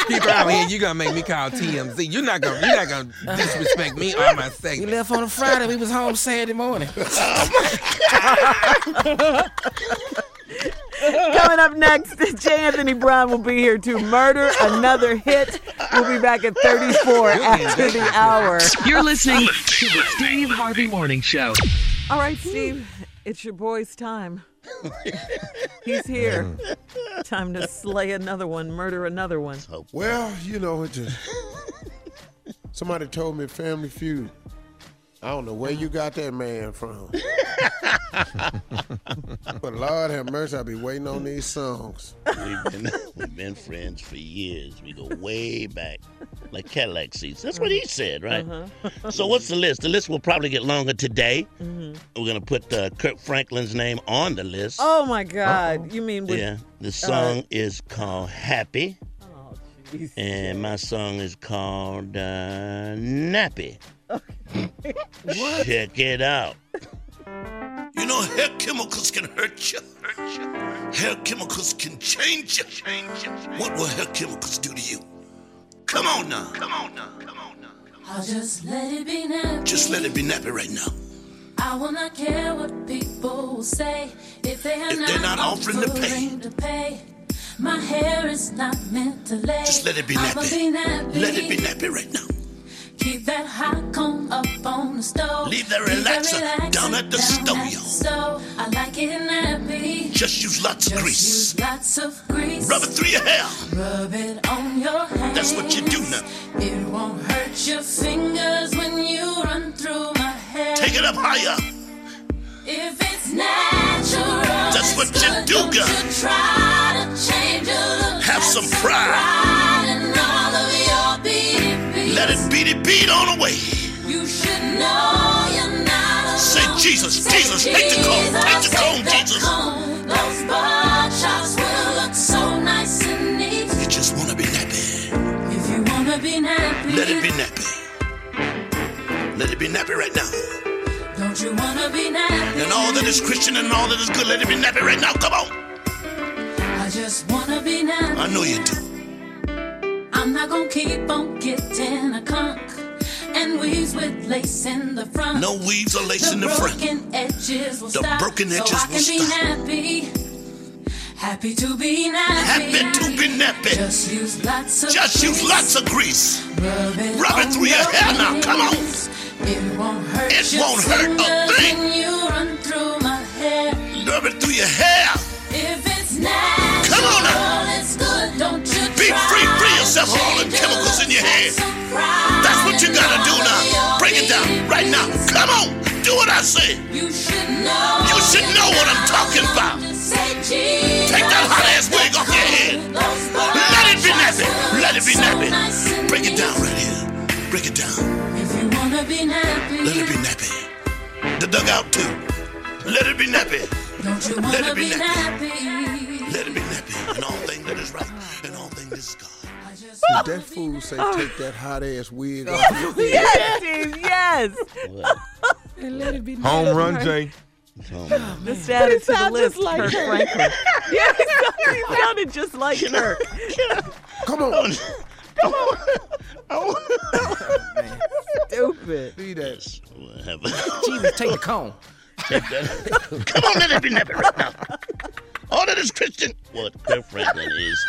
Keep her out here. You're gonna make me call TMZ. You're not gonna you're not gonna disrespect me or my segment. We segment. left on a Friday. We was home Saturday morning. *laughs* Oh, *laughs* Coming up next, *laughs* J. Anthony Brown will be here to murder another hit. We'll be back at 34 after the hour. You're listening to the Steve Harvey Morning Show. All right, Steve, it's your boy's time. He's here. Time to slay another one, murder another one. well, you know, it just somebody told me Family Feud. I don't know where you got that man from. *laughs* but Lord have mercy, I'll be waiting on these songs. We've been we've been friends for years. We go way back, like Cadillac seats. That's what he said, right? So what's the list? The list will probably get longer today. We're gonna put uh, Kirk Franklin's name on the list. Oh my God! You mean with yeah, the song is called Happy, and my song is called uh, Nappy. Check it out. You know, hair chemicals can hurt you. Hurt you. Hair chemicals can change you. Change you. What will hair chemicals do to you? Come on now. Come on now. Come on now. I'll just let it be nappy. Just let it be nappy right now. I will not care what people say if they are If not, they're not offering to pay. to pay. My hair is not meant to lay. Just let it be I'ma nappy. be nappy. Let it be nappy right now. Keep that hot comb up on the stove. Leave that relaxer down at the stove, the. I like it nappy. Just use lots of Just grease. use lots of grease. Rub it through your hair. Rub it on your hands. That's what you do now. It won't hurt your fingers when you run through my hair. Take it up higher. If it's natural, That's what you do, girl. try to change your look. Have some pride. Let it beat it beat on away. You should know you're not alone. Say Jesus, Say Jesus, take the comb, take the comb, Jesus. comb. Those chops will look so nice and neat. You just wanna be nappy. If you wanna be nappy, Let it be nappy. Let it be nappy right now. Don't you wanna be nappy? And all that is Christian and all that is good, let it be nappy right now. Come on. I just wanna be nappy. I know you do. I'm not gonna keep on getting a conch and weaves with lace in the front. No weaves or lace in the front. The broken edges will The stop. broken edges so I can be stop. happy. Happy to be nappy. Happy to be nappy. Just use lots of Just use lots of grease. Rub it, Rub it through your hair now. Come on. It won't hurt. It won't hurt a thing. You run through my hair. Rub it through your hair. If it's natural, Come on now. it's good. Don't try free. Free yourself of all the chemicals in your head. That's what you gotta do now. Break it down right now. Come on. Do what I say. You should know. You should know what I'm talking about. Take that hot ass wig off your head. Let it be nappy. Let it be nappy. Break it down right here. Break it down. If you wanna be nappy, Let it be nappy. The dugout too. Let it be nappy. don't you Let wanna it be be nappy. nappy? Let it be nappy. And all things that is right. And all things that is Did that fool say take that hot ass wig off your *laughs* head? yes, Steve, *laughs* yes. And let it be Home run, Jay. Just add it to the list, just like Kirk her. Franklin. *laughs* yeah, he sounded, he sounded just like Kirk. Come on. Come on. Oh, Stupid. See that? Jesus, take the cone. Take that. Come on, let it be nappy right now. All that is Christian. What *laughs* Kirk Franklin is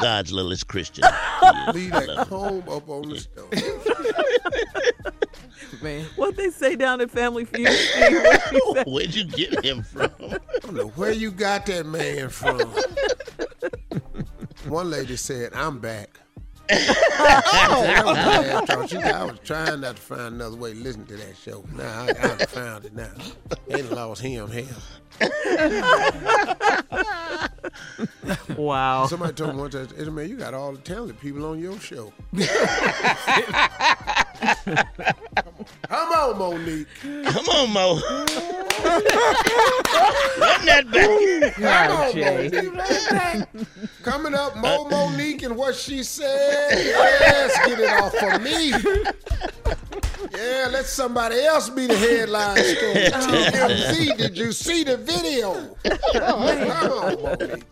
God's littlest Christian. *laughs* Leave that comb up on the stove. *laughs* Man. What they say down at Family Feud, Steve? What? Where'd you get him from? I don't know where you got that man from. One lady said, I'm back. I, was mad, 'cause she- I was trying not to find another way to listen to that show. Now I, I found it now. Ain't lost him hell. *laughs* Wow. Somebody told me one time, "Hey, man, you got all the talented people on your show. *laughs* Come on, Mo'Nique. Come on, Mo. Run that back. Come on, Jay. Mo'Nique. Coming up, Mo uh, Mo'Nique and what she said. Yes, get it off of me. Yeah, let somebody else be the headline story. *laughs* TMZ, did you see the video? Come on, Mo'Nique.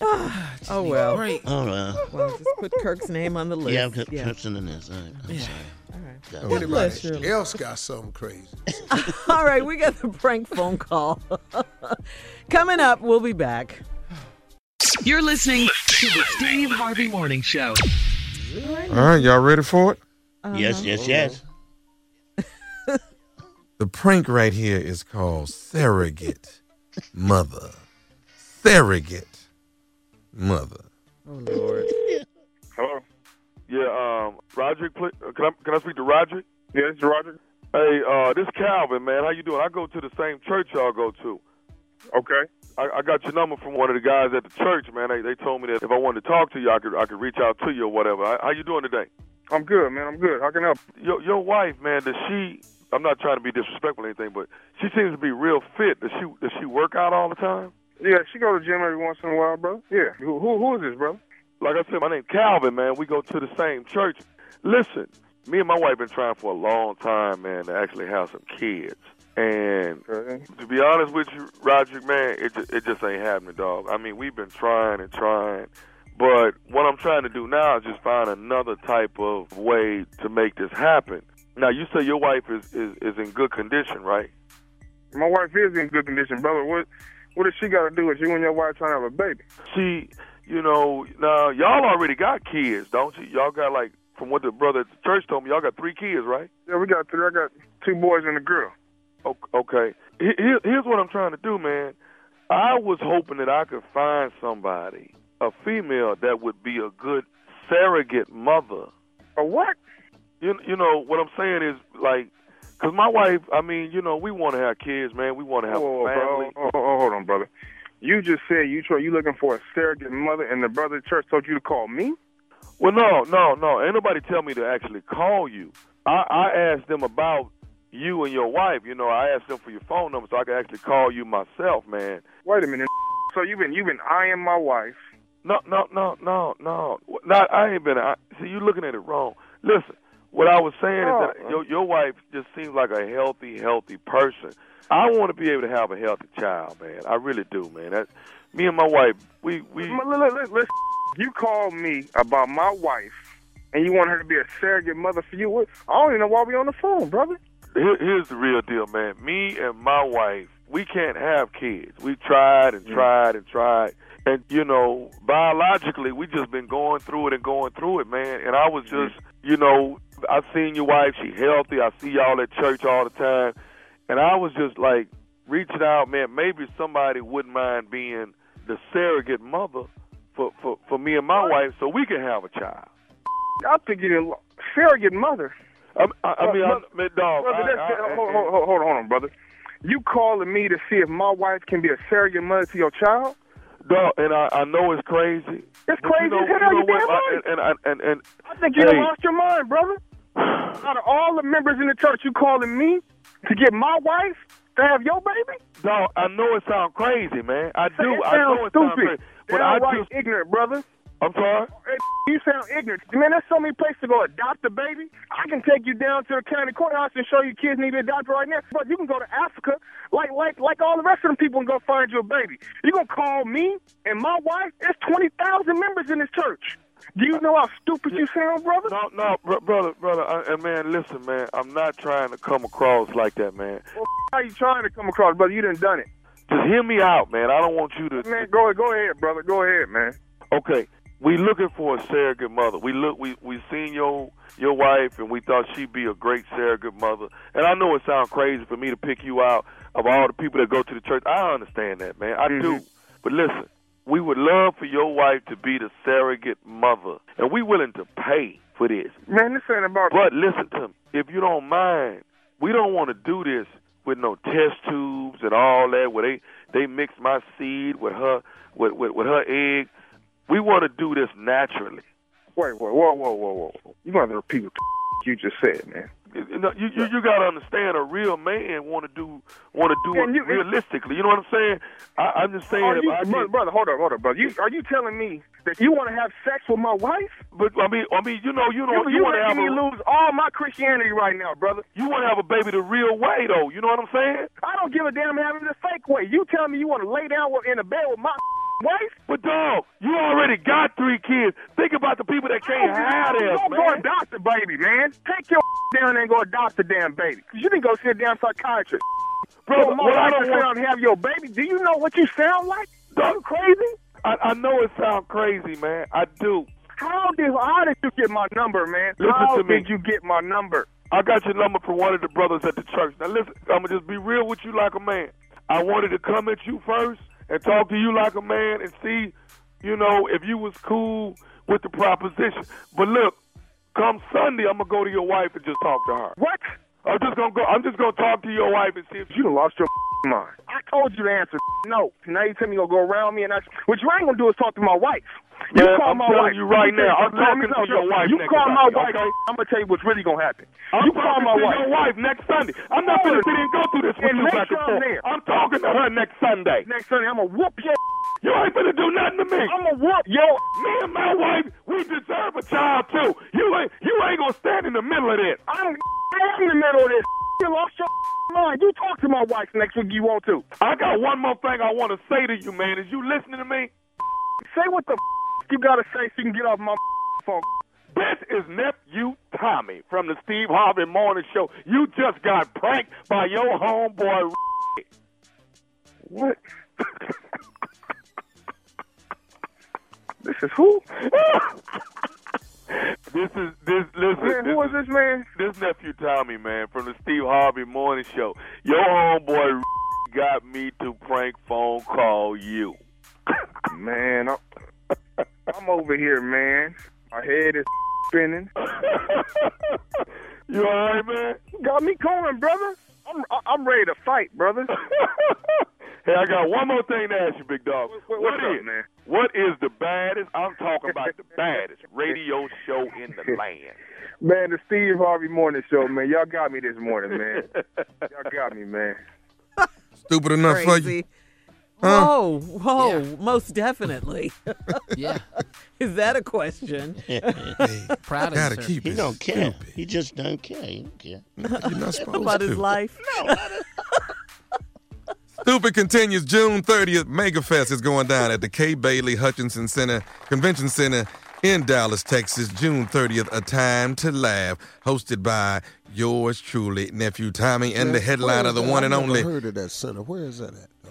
Oh, oh well. Great. All right. Well, just put Kirk's name on the list. Yeah, I'm Kirk's in this. All right. I'm Yeah. sorry. All right. God. bless Anybody else got something crazy? *laughs* All right, we got the prank phone call. *laughs* Coming up, we'll be back. You're listening to the Steve Harvey Morning Show. All right, y'all ready for it? Uh-huh. Yes, yes, yes. The prank right here is called surrogate mother. Surrogate mother. Oh, Lord. Hello. Yeah, um, Roderick, pl- uh, can I can I speak to Roderick? Yeah, this is Roderick. Hey, uh, this Calvin, man. How you doing? I go to the same church y'all go to. Okay. I, I got your number from one of the guys at the church, man. They, they told me that if I wanted to talk to you, I could I could reach out to you or whatever. How, how you doing today? I'm good, man. I'm good. How can I help? Your your wife, man. Does she? I'm not trying to be disrespectful or anything, but she seems to be real fit. Does she does she work out all the time? Yeah, she go to gym every once in a while, bro. Yeah. Who who, who is this, brother? Like I said, my name's Calvin, man. We go to the same church. Listen, me and my wife been trying for a long time, man, to actually have some kids. And to be honest with you, Roger, man, it just, it just ain't happening, dog. I mean, we've been trying and trying, but what I'm trying to do now is just find another type of way to make this happen. Now, you say your wife is is, is in good condition, right? My wife is in good condition, brother. What what does she got to do with you and your wife trying to have a baby? She, you know, now y'all already got kids, don't you? Y'all got like, from what the brother at the church told me, y'all got three kids, right? Yeah, we got three. I got two boys and a girl. Okay. Here- here- Here's what I'm trying to do, man. I was hoping that I could find somebody, a female, that would be a good surrogate mother. A what? You, you know, what I'm saying is, like, because my wife, I mean, you know, we want to have kids, man. We want to have Whoa, a family. Oh, oh, oh, hold on, brother. You just said you try, you looking for a surrogate mother, and the brother church told you to call me. Well, no, no, no. Ain't nobody tell me to actually call you. I, I asked them about you and your wife. You know, I asked them for your phone number so I could actually call you myself, man. Wait a minute. So you've been you've been eyeing my wife. No, no, no, no, no. Not I ain't been. I, see, you looking at it wrong. Listen, what I was saying Oh. is that oh. your your wife just seems like a healthy, healthy person. I want to be able to have a healthy child, man. I really do, man. That me and my wife, we we L- l- l- Listen, you called me about my wife, and you want her to be a surrogate mother for you. I don't even know why we on the phone, brother. Here, here's the real deal, man. Me and my wife, we can't have kids. We tried and mm. tried and tried. And, you know, biologically, we just been going through it and going through it, man. And I was mm-hmm. just, you know, I seen your wife. She healthy. I see y'all at church all the time. And I was just like reaching out, man. Maybe somebody wouldn't mind being the surrogate mother for, for, for me and my wife so we can have a child. I think you're a surrogate mother. I, I, I mean, I, man, dog. brother, I- I- hold, hold, hold, hold on, brother. You calling me to see if my wife can be a surrogate mother to your child? Dog, and I, I know it's crazy. It's crazy You know, you know what? I- and, and, and, and, I think you hey, lost your mind, brother. *sighs* Out of all the members in the church, you calling me to get my wife to have your baby? Dog, I know it sounds crazy, man. I do. It I know it sounds stupid. crazy. But I Downright just, ignorant, brother. I'm sorry. *laughs* You sound ignorant. Man, there's so many places to go adopt a baby. I can take you down to the county courthouse and show you kids need to be adopted right now. But you can go to Africa, like like like all the rest of them people, and go find you a baby. You gonna call me and my wife? There's twenty thousand members in this church. Do you know how stupid you sound, brother? No, no, br- brother, brother. I, and man, listen, man. I'm not trying to come across like that, man. Well, *laughs* how you trying to come across, brother? You done done it. Just hear me out, man. I don't want you to. Man, go ahead. go ahead, brother. Go ahead, man. Okay, we looking for a surrogate mother. We look, we we seen your your wife, and we thought she'd be a great surrogate mother. And I know it sounds crazy for me to pick you out of all the people that go to the church. I understand that, man. I mm-hmm. do. But listen, we would love for your wife to be the surrogate mother, and we willing to pay for this. Man, this ain't about. But listen to me. If you don't mind, we don't want to do this with no test tubes and all that, where they they mix my seed with her with with, with her egg. We want to do this naturally. Wait, wait, whoa, whoa, whoa, whoa. You gonna have to repeat what the *laughs* you just said, man. You, know, you, you, you got to understand, a real man want to do want to do And it you- realistically. You know what I'm saying? I, I'm just saying. You, I brother, brother, hold on, hold on, brother. You, are you telling me that you want to have sex with my wife? But I mean, I mean, you know, you know, you, you, want to have me a, lose all my Christianity right now, brother. you want to have a baby the real way, though. You know what I'm saying? I don't give a damn having the fake way. You tell me you want to lay down with, in a bed with my wife? But dog, you already got three kids. Think about the people that can't oh, have this, Don't man. go adopt the baby, man. Take your *laughs* down and go adopt the damn baby. Cause you didn't go see a damn psychiatrist. Bro, what I don't want- sit down and have your baby. Do you know what you sound like? Are you crazy? I, I know it sounds crazy, man. I do. How did how did you get my number, man? Listen how to me. did you get my number? I got your number from one of the brothers at the church. Now listen, I'm gonna just be real with you like a man. I wanted to come at you first and talk to you like a man and see, you know, if you was cool with the proposition. But look, come Sunday, I'm gonna go to your wife and just talk to her. What? I'm just gonna go. I'm just gonna talk to your wife and see if You done lost your I told you to answer. No. Now you tell me you're gonna go around me and I what you ain't gonna do is talk to my wife. You Man, call I'm my telling wife. you right now, I'm talking to your wife You call my wife. okay? I'm gonna tell you what's really gonna happen. I'm you call my to wife. your wife next Sunday. I'm not gonna sit and go through this with And you back and I'm forth. there. I'm talking to her next Sunday. Next Sunday, I'm gonna whoop your. You ain't gonna do nothing to me. I'm gonna whoop yo. Me and my wife, we deserve a child too. You ain't you ain't gonna stand in the middle of this. I'm in the middle of this. You lost your *laughs* mind. You talk to my wife next week. You want to? I got one more thing I want to say to you, man. Is you listening to me? *laughs* Say what the *laughs* you gotta say so you can get off my phone. This is nephew Tommy from the Steve Harvey Morning Show. You just got pranked by your homeboy. What? this is who? This is this listen. Man, who is this man? This nephew Tommy, man, from the Steve Harvey Morning Show. Your homeboy got me to prank phone call you. Man, I'm, I'm over here, man. My head is spinning. You all right, man? Got me going, brother. I'm I'm ready to fight, brother. *laughs* Hey, I got one more thing to ask you, big dog. What- What what's up, is- man? What is the baddest? I'm talking about the baddest radio show in the *laughs* land. Man, the Steve Harvey Morning Show, man. Y'all got me this morning, man. Y'all got me, man. Stupid enough for you. Crazy. Whoa, whoa, most definitely. *laughs* yeah. Is that a question? *laughs* Proud of Gotta you, sir. keep He don't care. stupid. He just don't care. He don't care. You're not supposed About to. his life? Stupid continues June 30th. MegaFest is going down at the Kay Bailey Hutchison Center Convention Center in Dallas, Texas. June 30th, A Time to Laugh, hosted by yours truly, nephew Tommy, and the headliner, the one and only. heard of that center. Where is that at? Though?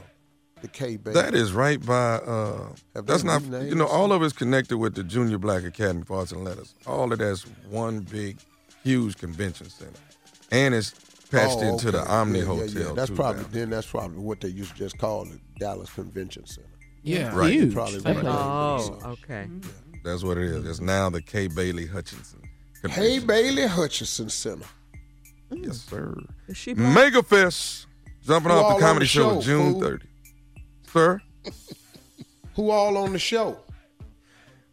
The Kay Bailey. That is right by. Uh, that's not. You know, all of it's connected with the Junior Black Academy for Arts and Letters. All of that's one big, huge convention center, and it's patched Oh, into the okay. Omni Yeah, yeah, Hotel. Yeah, That's too, probably now. then. That's probably what they used to just call the Dallas Convention Center. Yeah, Right. huge. Probably That right. place- Oh, okay. That's what it is. It's now the Kay Bailey Hutchison. Hey Convention. Bailey Hutchison Center. Yes, sir. Is she black? MegaFest jumping Who off the comedy the show, show, June fool? 30th. Sir, Who all on the show?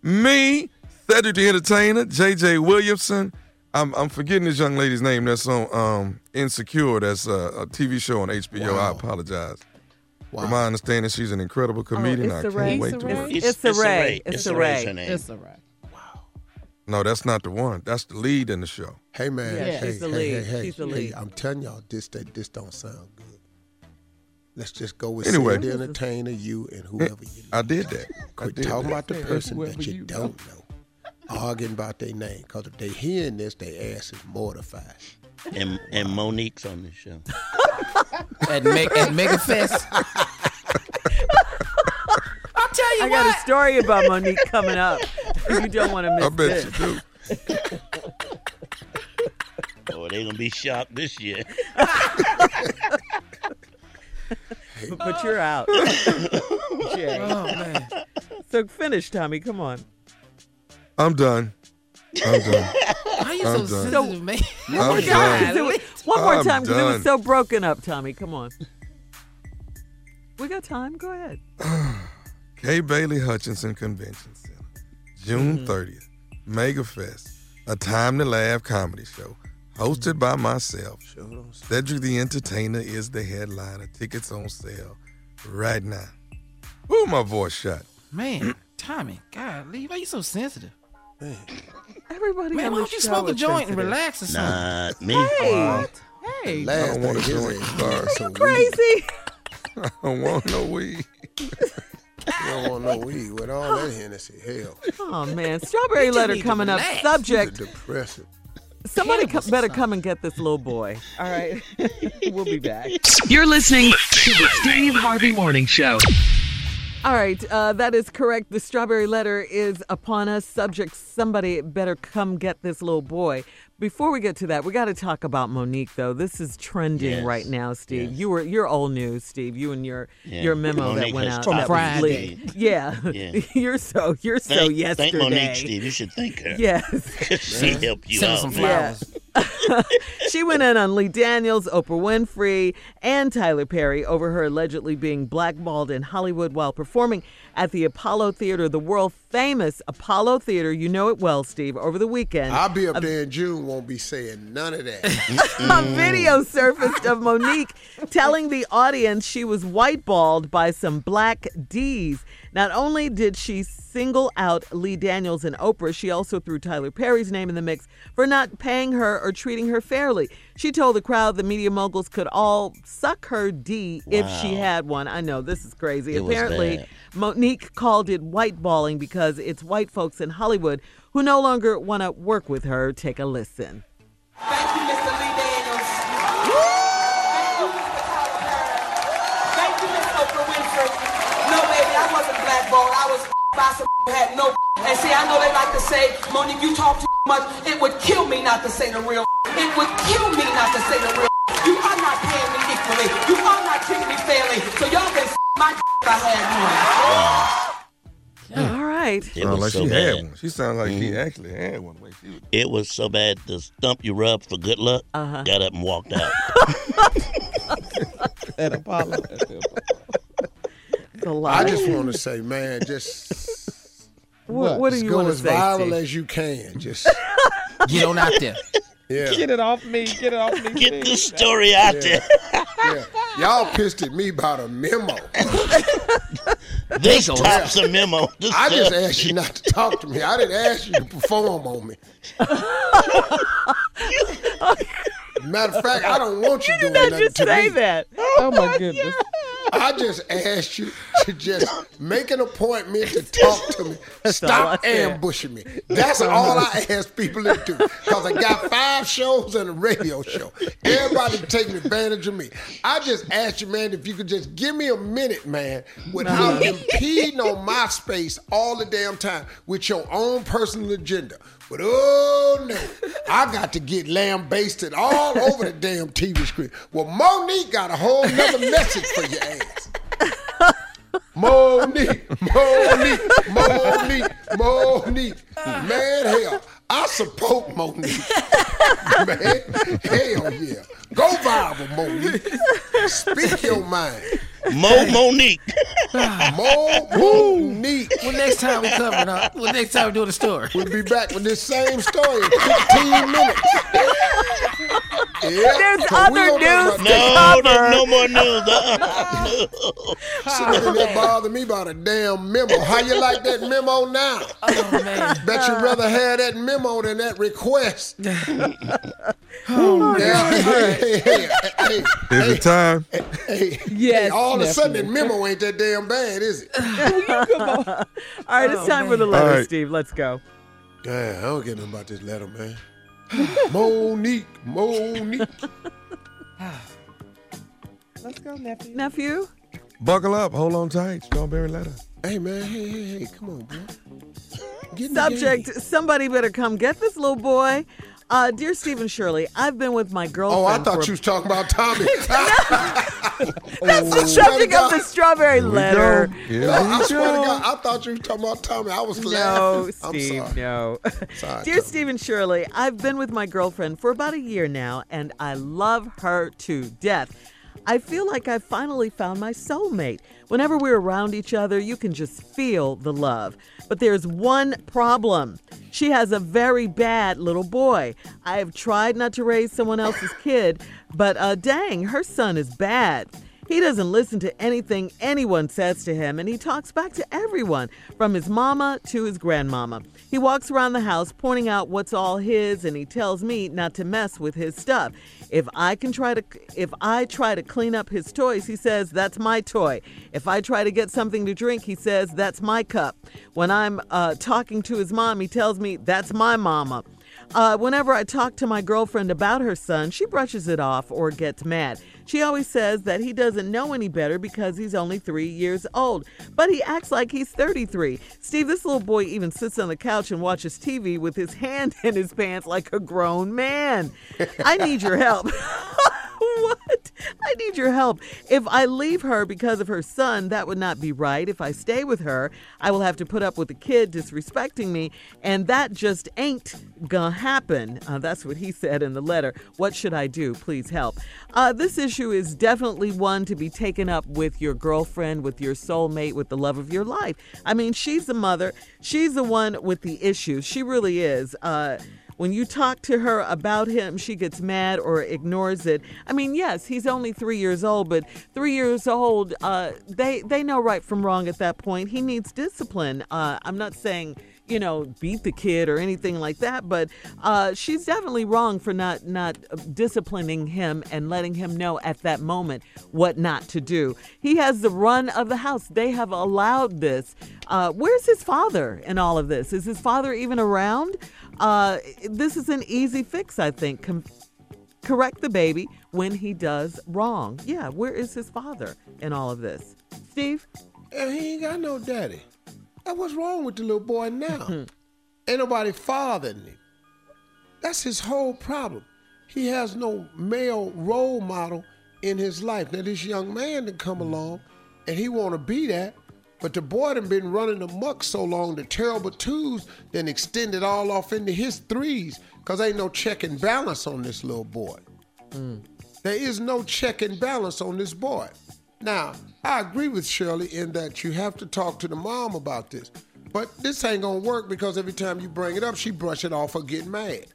me, Cedric the Entertainer, JJ Williamson. I'm I'm forgetting this young lady's name that's on um, Insecure. That's a, a TV show on HBO. I apologize. Wow. From my understanding, she's an incredible oh, comedian. I can't Rae. wait Issa to Rae? work. It's, it's a Ray. It's a Ray. her name. It's all right. No, that's not the one. That's the lead in the show. Hey man, Yeah, hey, she's the hey, lead. Hey, hey, She's the hey, lead. I'm telling y'all, this that this don't sound good. Let's just go with Anyway. Sid the entertainer, you and whoever you. I did that. I Quit did talking that. about the person that you, you don't know. Arguing about their name, because if they hearing this, their ass is mortified. And and Mo'Nique's on the show. *laughs* At, Meg, at MegaFest. I'll tell you I what. got a story about Mo'Nique coming up. You don't want to miss it. I bet this. you do. *laughs* Oh, they're gonna be shocked this year. *laughs* But you're out. Jay. Oh man. So finish, Tommy. Come on. I'm done. I'm done. Why are you I'm so done. sensitive, man? *laughs* I'm God, done. *laughs* do it one more I'm time because it was done. so broken up, Tommy. Come on. We got time. Go ahead. *sighs* Kay Bailey Hutchison Convention Center, June Mm-hmm. 30th, MegaFest, a time to laugh comedy show, hosted by myself. Cedric the Entertainer is the headliner. Tickets on sale right now. Ooh, my voice shot. Man, *clears throat* Tommy, God, leave. why are you so sensitive? Everybody Man, why don't you smoke a joint and sensitive. relax or something? Not me. Hey, Hey, I don't wanna thing feel his like ass stars. is some weed. *laughs* crazy. *laughs* I don't want no weed. You don't want no weed with all that Hennessy. Hell, Oh man, strawberry letter coming up. relax. Subject: depressing. Somebody co- better come and get this little boy. All right, *laughs* we'll be back. You're listening to the Steve Harvey Morning Show. All right, uh, that is correct. The strawberry letter is upon us. Subject: Somebody better come get this little boy. Before we get to that, we got to talk about Mo'Nique, though. This is trending Yes. right now, Steve. Yes. You were you're old news, Steve. You and your Yeah. your memo Mo'Nique that went out From that Friday. Yeah, Yeah. *laughs* you're so you're so Thank, yesterday. thank Mo'Nique, Steve. You should thank her. Yes. *laughs* she helped you Send out. some man. flowers. She went in on Lee Daniels, Oprah Winfrey, and Tyler Perry over her allegedly being blackballed in Hollywood while performing at the Apollo Theater, the world famous Apollo Theater. You know it well, Steve, over the weekend. I'll be up there in June. Won't be saying none of that. *laughs* a video surfaced of Mo'Nique telling the audience she was whiteballed by some black D's. Not only did she single out Lee Daniels and Oprah, she also threw Tyler Perry's name in the mix for not paying her or treating her fairly. She told the crowd the media moguls could all suck her D if she had one. I know this is crazy. It Apparently. Mo'Nique called it whiteballing because it's white folks in Hollywood who no longer want to work with her. Take a listen. Thank you, Mr. Lee I was some had no. And see, I know they like to say, Mo'Nique, you talk too much. It would kill me not to say the real. It would kill me not to say the real. You are not paying me equally. You are not treating me fairly. So y'all can my if I had one. All right. It Sound was like so she bad. had one. She sounds like she actually had one. Wait, she was It was so bad. The stump you rubbed for good luck. Uh-huh. Got up and walked out. *laughs* at Apollo. It's a lot. I just want to say, man, just What, what do you go want to as say? viral Steve? as you can. Just *laughs* Get on out there. *laughs* yeah, Get it off me. Get it off me. Get please. the story out there. *laughs* yeah. Y'all pissed at me about a memo. This Go tops ahead. a memo. This I just asked you not to talk to me. I didn't ask you to perform on me. Matter of fact, I don't want you, doing not just to say that. Oh, oh my goodness. I just asked you to just make an appointment to *laughs* talk to me. Stop ambushing me. That's all I ask people to do. Because I got five shows and a radio show. Everybody taking advantage of me. I just asked you, man, if you could just give me a minute, man, without impeding on my space all the damn time with your own personal agenda. But oh no, I got to get lambasted all over the damn TV screen. Well, Mo'Nique got a whole nother message for your ass. Mo'Nique, Mo'Nique, Mo'Nique, Mo'Nique. Man, hell, I support Mo'Nique. Man, hell yeah. Go viral, Mo'Nique. Speak your mind. Mo Mo'Nique. *laughs* Mo Mo'Nique. Well, next time we cover it up. Well, next time we do the story. We'll be back with this same story in 15 minutes. *laughs* Yeah, There's 'cause we other news talk to about- No, cover. no more news. Uh-uh. No. *laughs* Sitting in me about a damn memo. How you like that memo now? Oh, man. Bet you'd uh. rather have that memo than that request. Oh, Yeah, hey, hey, hey, hey, Is it time? hey, Yes, hey, all of a sudden that memo ain't that damn bad, is it? *laughs* *laughs* All right, it's Oh, time for the letter, right. Steve. Let's go. Yeah, I don't get nothing about this letter, man. *sighs* Mo'Nique, Mo'Nique. *sighs* Let's go, nephew. Nephew? Buckle up. Hold on tight. Strawberry letter. Hey, man, hey, hey, hey, come on, boy. Get Subject. Somebody better come get this little boy. Uh, dear Stephen Shirley, I've been with my girlfriend. Oh, I thought a- you was talking about Tommy. *laughs* *laughs* That's the subject of the strawberry Here we letter. go. Here No, I swear to. God, I thought you was talking about Tommy. I was No, laughing. I'm Steve, sorry. no. Sorry, *laughs* Dear Tommy. Stephen Shirley, I've been with my girlfriend for about a year now, and I love her to death. I feel like I finally found my soulmate. Whenever we're around each other, you can just feel the love. But there's one problem. She has a very bad little boy. I have tried not to raise someone else's kid, but uh, dang, her son is bad. He doesn't listen to anything anyone says to him, and he talks back to everyone, from his mama to his grandmama. He walks around the house pointing out what's all his, and he tells me not to mess with his stuff. If I can try to, if I try to clean up his toys, he says that's my toy. If I try to get something to drink, he says that's my cup. When I'm uh, talking to his mom, he tells me that's my mama. Uh, whenever I talk to my girlfriend about her son, she brushes it off or gets mad. She always says that he doesn't know any better because he's only three years old, but he acts like he's 33. Steve, this little boy even sits on the couch and watches TV with his *laughs* hand in his pants like a grown man. I need your help. *laughs* what? *laughs* I need your help. If I leave her because of her son, that would not be right. If I stay with her, I will have to put up with the kid disrespecting me, and that just ain't gonna happen. Uh, that's what he said in the letter. What should I do? Please help. Uh, this issue is definitely one to be taken up with your girlfriend, with your soulmate, with the love of your life. I mean, she's the mother, she's the one with the issues. She really is. Uh, when you talk to her about him, she gets mad or ignores it. I mean, yes, he's only three years old, but three years old, uh, they they know right from wrong at that point. He needs discipline. Uh, I'm not saying you know beat the kid or anything like that, but uh, she's definitely wrong for not not disciplining him and letting him know at that moment what not to do. He has the run of the house. They have allowed this. Uh, where's his father in all of this? Is his father even around? Uh, this is an easy fix, I think. Com- correct the baby when he does wrong. Yeah, where is his father in all of this? Steve? And he ain't got no daddy. That what's wrong with the little boy now? *laughs* ain't nobody fathering him. That's his whole problem. He has no male role model in his life. Now this young man done come along and he wanna be that, but the boy done been running amok so long, the terrible twos then extended all off into his threes, cause ain't no check and balance on this little boy. There is no check and balance on this boy. Now, I agree with Shirley in that you have to talk to the mom about this. But this ain't gonna work because every time you bring it up, she brush it off or get mad.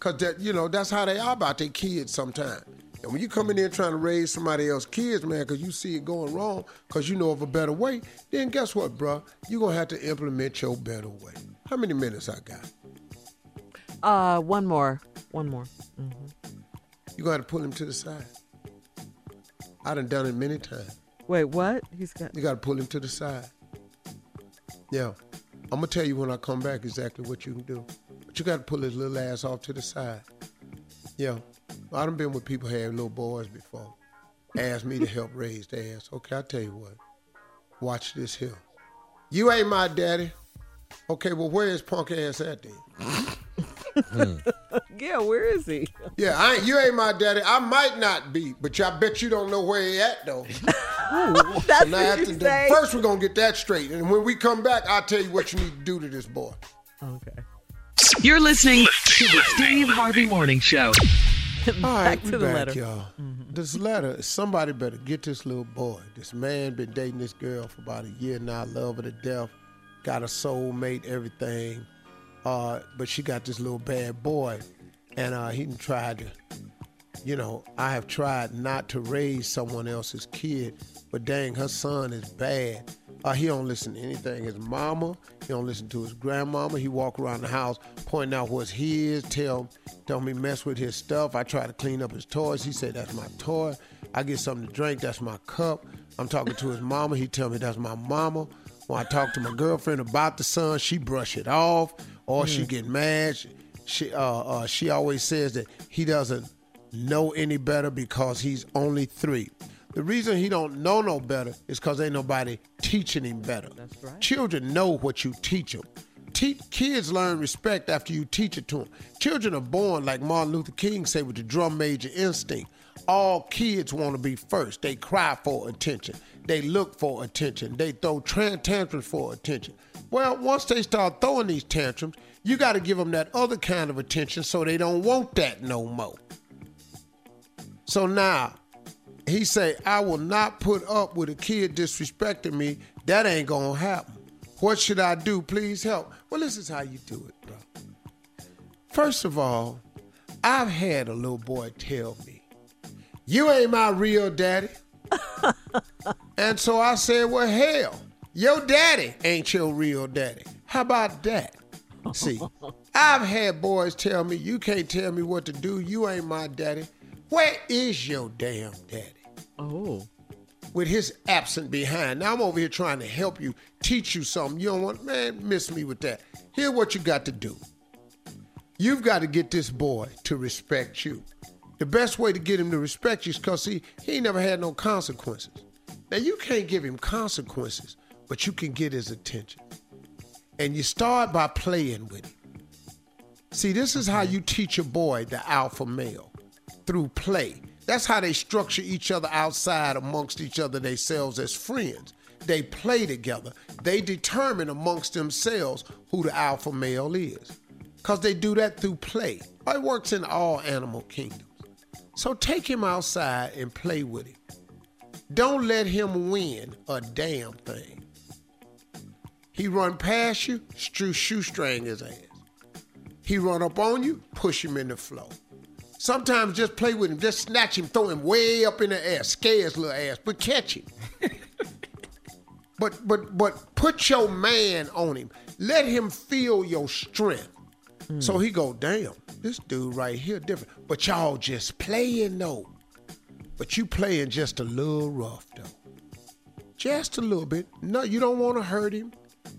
Cause that, you know, that's how they are about their kids sometimes. And when you come in there trying to raise somebody else's kids, man, because you see it going wrong, because you know of a better way, then guess what, bro? You're going to have to implement your better way. How many minutes I got? Uh, one more. One more. hmm You're going to have to pull him to the side. I done done it many times. Wait, what? He's got. You got to pull him to the side. Yeah. I'm going to tell you when I come back exactly what you can do. But you got to pull his little ass off to the side. Yeah. I done been with people who had little boys before. Asked me to help raise their ass. Okay, I'll tell you what. Watch this here. You ain't my daddy. Okay, well, where is punk ass at then? *laughs* yeah, where is he? Yeah, I ain't, you ain't my daddy. I might not be, but I bet you don't know where he at though. *laughs* That's So now what you the- say. First, we're gonna get that straight, and when we come back, I'll tell you what you need to do to this boy. Okay. You're listening to the Steve Harvey Morning Show. *laughs* All right, Back we to the back, letter. y'all. This letter, somebody better get this little boy. This man been dating this girl for about a year now, love her to death, got a soulmate, everything. Uh, but she got this little bad boy, and uh, he tried to, you know, I have tried not to raise someone else's kid, but dang, her son is bad. Uh, he don't listen to anything. His mama, he don't listen to his grandmama. He walk around the house pointing out what's his, tell, tell me mess with his stuff. I try to clean up his toys. He say that's my toy. I get something to drink. That's my cup. I'm talking to his mama. He tell me that's my mama. When I talk to my girlfriend about the son, she brush it off, or she get mad. She, she uh, uh, she always says that he doesn't know any better because he's only three. The reason he don't know no better is because ain't nobody teaching him better. That's right. Children know what you teach them. Te- kids learn respect after you teach it to them. Children are born, like Martin Luther King said, with the drum major instinct. All kids want to be first. They cry for attention. They look for attention. They throw tran- tantrums for attention. Well, once they start throwing these tantrums, you got to give them that other kind of attention so they don't want that no more. So now, he say, I will not put up with a kid disrespecting me. That ain't gonna happen. What should I do? Please help. Well, this is how you do it, bro. First of all, I've had a little boy tell me, You ain't my real daddy. *laughs* and so I said, Well, hell, your daddy ain't your real daddy. How about that? See, *laughs* I've had boys tell me, You can't tell me what to do. You ain't my daddy. Where is your damn daddy? Oh. With his absent behind. Now I'm over here trying to help you, teach you something. You don't want, man, miss me with that. Here's what you got to do. You've got to get this boy to respect you. The best way to get him to respect you is because, see, he never had no consequences. Now, you can't give him consequences, but you can get his attention. And you start by playing with him. See, this is how you teach a boy the alpha male through play. That's how they structure each other outside amongst each other themselves as friends. They play together. They determine amongst themselves who the alpha male is. Because they do that through play. It works in all animal kingdoms. So take him outside and play with him. Don't let him win a damn thing. He run past you, shoestring his ass. He run up on you, push him in the floor. Sometimes just play with him, just snatch him, throw him way up in the air, scare his little ass, but catch him. *laughs* but but but put your man on him. Let him feel your strength. Hmm. So he go, damn, this dude right here different. But y'all just playing though. But you playing just a little rough though. Just a little bit. No, you don't want to hurt him.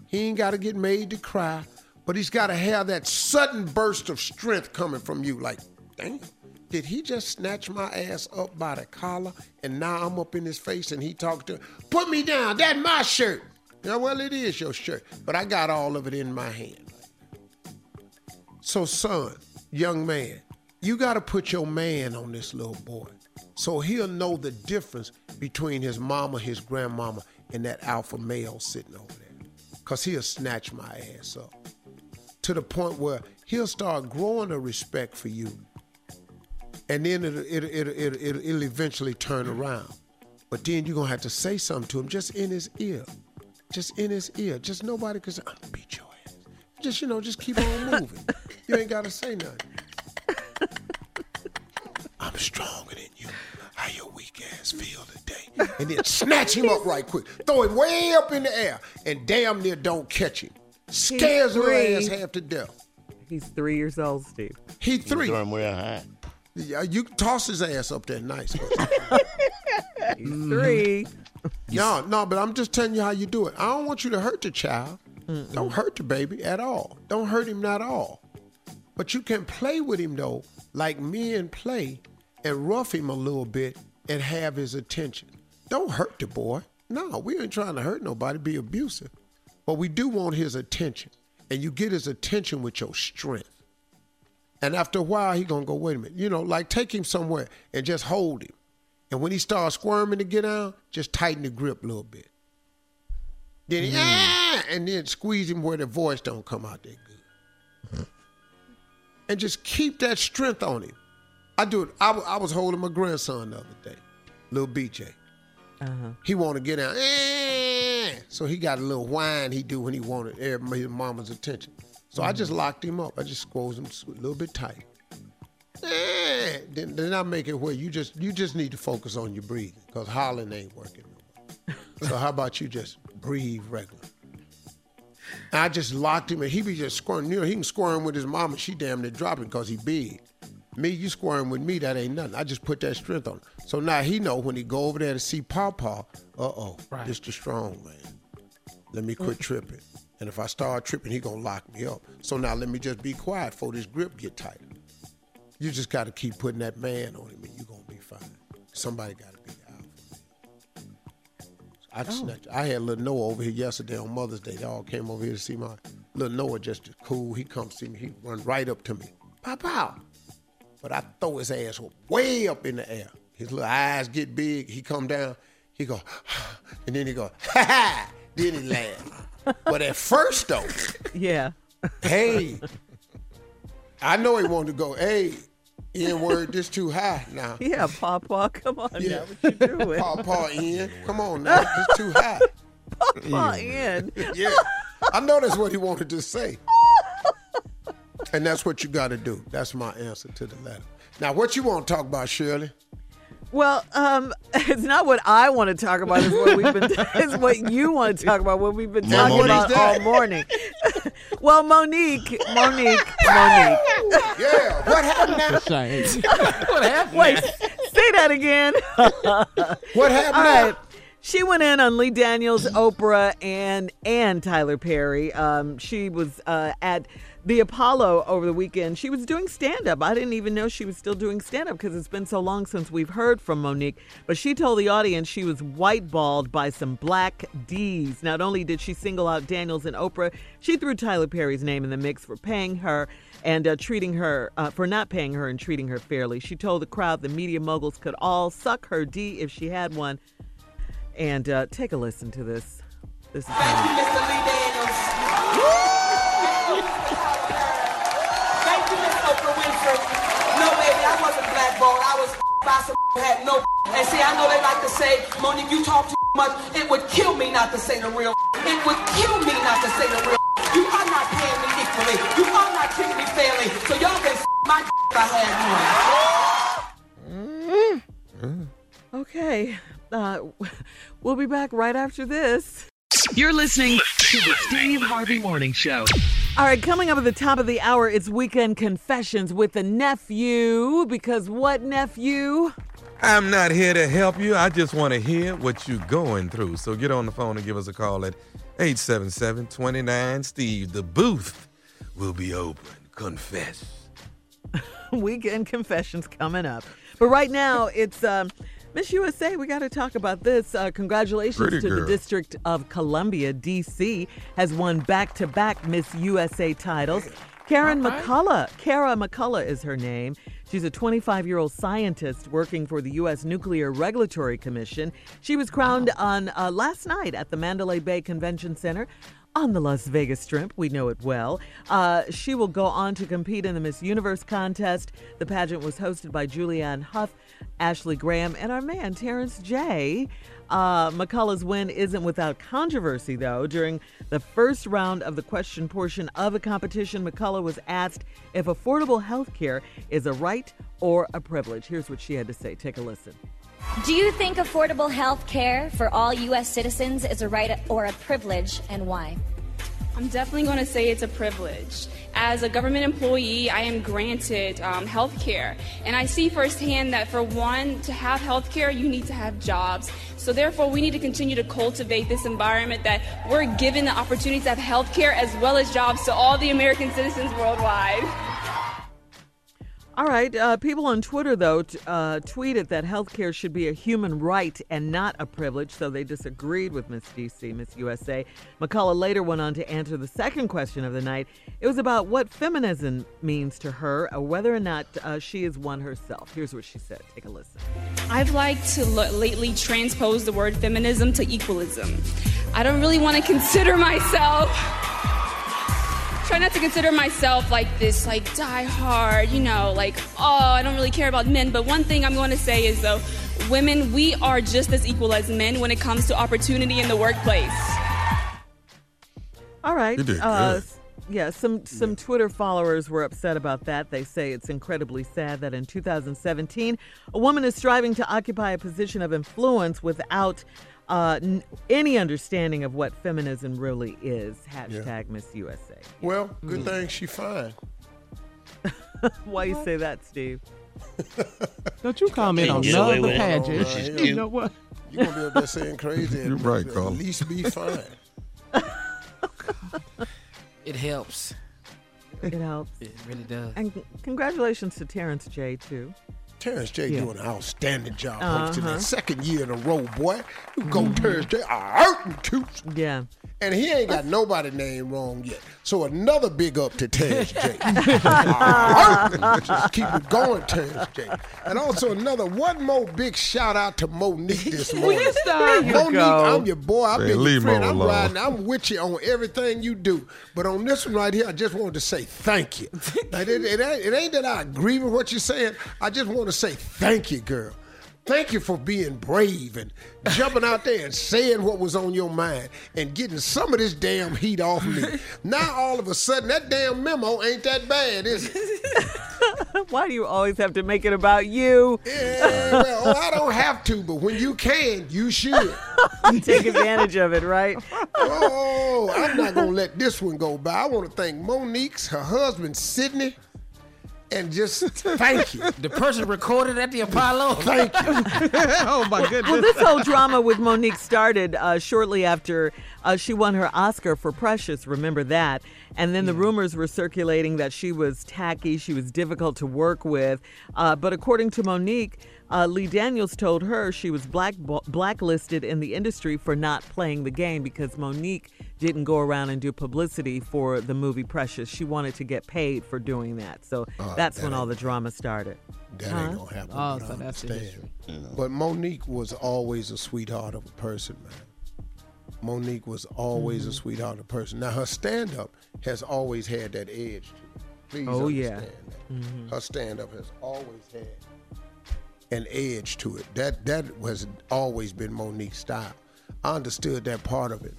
He ain't got to get made to cry, but he's got to have that sudden burst of strength coming from you. Like, damn, did he just snatch my ass up by the collar and now I'm up in his face and he talked to put me down, that's my shirt. Yeah, well, it is your shirt, but I got all of it in my hand. So, son, young man, you got to put your man on this little boy so he'll know the difference between his mama, his grandmama, and that alpha male sitting over there. Because he'll snatch my ass up to the point where he'll start growing a respect for you. And then it'll, it'll, it'll, it'll, it'll, it'll eventually turn around. But then you're going to have to say something to him just in his ear. Just in his ear. Just nobody can say, I'm gonna beat your ass. Just, you know, just keep on *laughs* moving. you ain't got to say nothing. I'm I'm stronger than you. How your weak ass feel today? And then snatch him up right quick. Throw him way up in the air and damn near don't catch him. Scares her ass half to death. He's three years old, Steve. He three. Throw him real high. Yeah, you toss his ass up there nice. *laughs* He's three. Mm-hmm. No, no, but I'm just telling you how you do it. I don't want you to hurt the child. Mm-mm. Don't hurt the baby at all. Don't hurt him at all. But you can play with him though, like men play, and rough him a little bit and have his attention. Don't hurt the boy. No, we ain't trying to hurt nobody, be abusive. But we do want his attention. And you get his attention with your strength. And after a while, he gonna go, wait a minute. You know, like take him somewhere and just hold him. And when he starts squirming to get out, just tighten the grip a little bit. Then he, ah, and then squeeze him where the voice don't come out that good. and just keep that strength on him. I do it. I, I was holding my grandson the other day, little BJ. Uh-huh. He want to get out. Eh. So he got a little whine he do when he wanted every- his mama's attention. So I just locked him up. I just squeezed him a little bit tight. Eh. Then, then I make it where you just you just need to focus on your breathing because hollering ain't working. no more. so how about you just breathe regular? And I just locked him and he be just squirming. You know, he can squirm with his mama. She damn near dropping because he big. Me, you squirm with me, that ain't nothing. I just put that strength on him. So now he know when he go over there to see Pawpaw, uh-oh, this the strong man. Let me quit tripping. And if I start tripping, he gonna lock me up. So now let me just be quiet for this grip get tighter. You just gotta keep putting that man on him and you gonna be fine. Somebody gotta be the alpha. I, Oh. snatched, I had little Noah over here yesterday on Mother's Day. They all came over here to see my little Noah just cool. He come see me. He run right up to me. Pow pow. But I throw his ass way up in the air. His little eyes get big. He come down. He go, *sighs* and then he go, *laughs* ha ha. Then he laugh. But at first though, Yeah. hey, I know he wanted to go, hey, N word, this too high now. Yeah, Papa, come on Yeah. now. What you doing? Paw paw in. Come on now, this too high. *laughs* Papa in. *laughs* yeah. I know that's what he wanted to say. *laughs* And that's what you got to do. That's my answer to the letter. Now, what you want to talk about, Shirley? Well, um, *laughs* it's not what I want to talk about. It's what we've been. *laughs* it's what you want to talk about. What we've been talking Mo'Nique's about all morning. *laughs* well, Mo'Nique, Mo'Nique, Mo'Nique. Yeah. What happened now? what happened? Wait, say that again. What happened All now? She went in on Lee Daniels, Oprah, and and Tyler Perry. Um, she was uh, at the Apollo over the weekend. She was doing stand up. I didn't even know she was still doing stand up because it's been so long since we've heard from Mo'Nique. But she told the audience she was whiteballed by some black D's. Not only did she single out Daniels and Oprah, she threw Tyler Perry's name in the mix for paying her and uh, treating her uh, for not paying her and treating her fairly. She told the crowd the media moguls could all suck her D if she had one. And uh, take a listen to this. This is Thank you, Mr. Lee Daniels. Thank you, Miss Oprah Winfrey. No, baby, I wasn't blackballed. I was by some who *laughs* had no. *laughs* And see, I know they like to say, Mo'Nique, you talk too much. It would kill me not to say the real. *laughs* It would kill me not to say the real. You are not paying me equally. You are not treating me fairly. So y'all can my if I had one. Okay. Uh, *laughs* we'll be back right after this. You're listening to the Steve Harvey Morning Show. All right, coming up at the top of the hour, it's Weekend Confessions with the nephew. Because what nephew? I'm not here to help you. I just want to hear what you're going through. So get on the phone and give us a call at 877-29 Steve. The booth will be open. Confess. *laughs* Weekend Confessions coming up. But right now, it's um, Miss USA. We got to talk about this. Uh, congratulations Pretty to the. District of Columbia, D.C., has won back-to-back Miss USA titles. Karen McCullough. Kara McCullough is her name. She's a 25 year old scientist working for the U.S. Nuclear Regulatory Commission. She was crowned on uh, last night at the Mandalay Bay Convention Center on the Las Vegas Strip. We know it well. Uh, she will go on to compete in the Miss Universe contest. The pageant was hosted by Julianne Hough, Ashley Graham, and our man, Terrence J. Uh, McCullough's win isn't without controversy, though. During the first round of the question portion of the competition, McCullough was asked if affordable health care is a right or a privilege. Here's what she had to say. Take a listen. Do you think affordable health care for all U.S. citizens is a right or a privilege, and why? I'm definitely going to say it's a privilege. As a government employee, I am granted um, health care. And I see firsthand that for one, to have health care, you need to have jobs. So therefore, we need to continue to cultivate this environment that we're given the opportunity to have health care as well as jobs to all the American citizens worldwide. All right. Uh, people on Twitter, though, t- uh, tweeted that healthcare should be a human right and not a privilege, so they disagreed with Miss DC, Miss USA. McCullough later went on to answer the second question of the night. It was about what feminism means to her, or whether or not uh, she is one herself. Here's what she said. Take a listen. I've liked to l- lately transpose the word feminism to equalism. I don't really want to consider myself. Try not to consider myself like this, like die hard, you know, like, oh, I don't really care about men. But one thing I'm going to say is, though, women, we are just as equal as men when it comes to opportunity in the workplace. All right. You did uh, yeah, some some Twitter followers were upset about that. They say it's incredibly sad that in 2017, a woman is striving to occupy a position of influence without uh, n- any understanding of what feminism really is. Hashtag Miss USA. Well, good thing she fine. *laughs* Why you say that, Steve? *laughs* Don't you comment on Get none of the with it. pageants? She's You cute. know what? You're gonna be up there saying crazy. *laughs* You're right, At least be fine. It helps. It helps. It really does. And congratulations to Terrence J. too. Terrence J Yeah. doing an outstanding job Uh-huh. hosting that second year in a row, boy. You go Terrence J. Out and toots. Yeah. And he ain't got nobody name wrong yet. So another big up to Terrence J. *laughs* Just keep it going, Terrence J. And also another one more big shout out to Mo'Nique *laughs* this morning. There you Mo'Nique, go. I'm your boy. I've Man, been your friend. I'm alone. riding. I'm with you on everything you do. But on this one right here, I just wanted to say thank you. *laughs* Like, it, it ain't, it ain't that I agree with what you're saying. I just want to say thank you, girl. Thank you for being brave and jumping out there and saying what was on your mind and getting some of this damn heat off me. *laughs* Now all of a sudden that damn memo ain't that bad, is it? *laughs* Why do you always have to make it about you? Yeah, well, oh, I don't have to, but when you can, you should. *laughs* Take advantage of it, right? Oh, I'm not gonna let this one go by. I want to thank Mo'Nique's, her husband Sydney, and just *laughs* thank you. The person recorded at the Apollo. *laughs* Thank you. *laughs* oh my goodness. Well, this whole drama with Mo'Nique started uh, shortly after uh, she won her Oscar for Precious. Remember that? And then the rumors were circulating that she was tacky, she was difficult to work with. Uh, but according to Mo'Nique, uh, Lee Daniels told her she was black blacklisted in the industry for not playing the game because Mo'Nique didn't go around and do publicity for the movie Precious. She wanted to get paid for doing that. So Uh, that's that when all the drama started. That Huh? ain't gonna happen. Oh, but I so that's the understand. But Mo'Nique was always a sweetheart of a person, man. Mo'Nique was always Mm-hmm. a sweetheart of a person. Now her stand up has always had that edge to it. Please Oh, yeah. understand that. Her stand up has always had an edge to it. That that has always been Mo'Nique's style. I understood that part of it.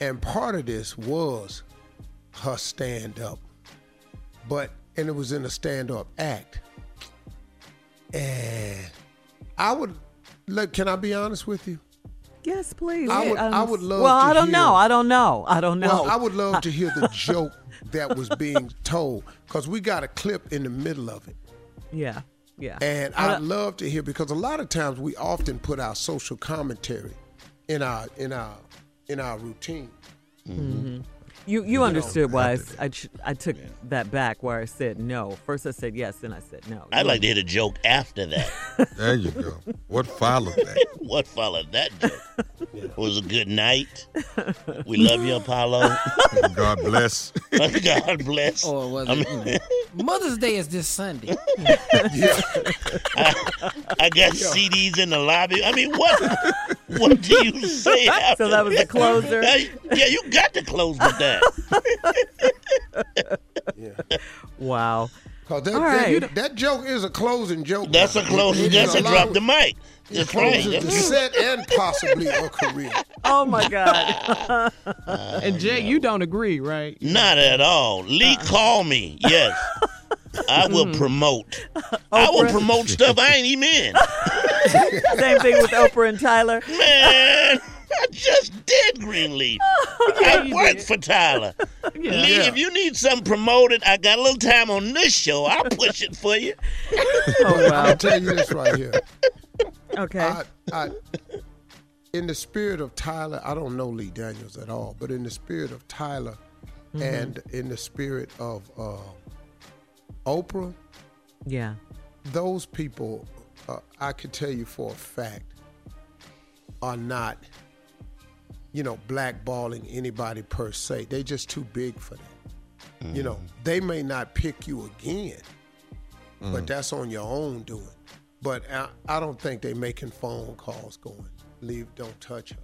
And part of this was her stand up. But and it was in a stand up act. And I would look, can I be honest with you? Yes, please. I would- Um, I would love Well, I don't hear- know. I don't know. I don't know. Well, I would love to hear the *laughs* joke that was being told because we got a clip in the middle of it. Yeah, yeah. And I I'd love to hear because a lot of times we often put our social commentary in our in our in our routine. Mhm. You you know, understood why I, s- I, ch- I took that back where I said no. First I said yes, then I said no. I'd like to hit a joke after that. *laughs* There you go. What followed that? *laughs* what followed that joke? It was a good night. *laughs* We love you, Apollo. God bless. God bless. Or was I it, mean- you know, Mother's Day is this Sunday. I got CDs in the lobby. I mean, what? *laughs* What do you say? *laughs* So that was the closer? *laughs* yeah, you got to close with that. Wow. Cause that, that, right. that joke is a closing joke. That's a closing. It- it That's a allows- drop the mic. It That's right. the set and possibly a career. Oh my God. and Jay, you don't agree, right? Not at all. Lee, uh. call me. Yes. I will promote. *laughs* I will promote stuff I ain't even in. *laughs* Same thing with Oprah and Tyler. *laughs* Man, I just did Greenleaf. I work for Tyler. Lee, Yeah. if you need something promoted, I got a little time on this show. I'll push it for you. Oh wow. I'll tell you this right here. Okay. I, I, in the spirit of Tyler, I don't know Lee Daniels at all, but in the spirit of Tyler Mhm. and in the spirit of uh, Oprah, Yeah. those people, uh, I could tell you for a fact, are not, you know, blackballing anybody per se. They just too big for that. You know, they may not pick you again, but that's on your own doing. But I, I don't think they making phone calls going, leave, don't touch her.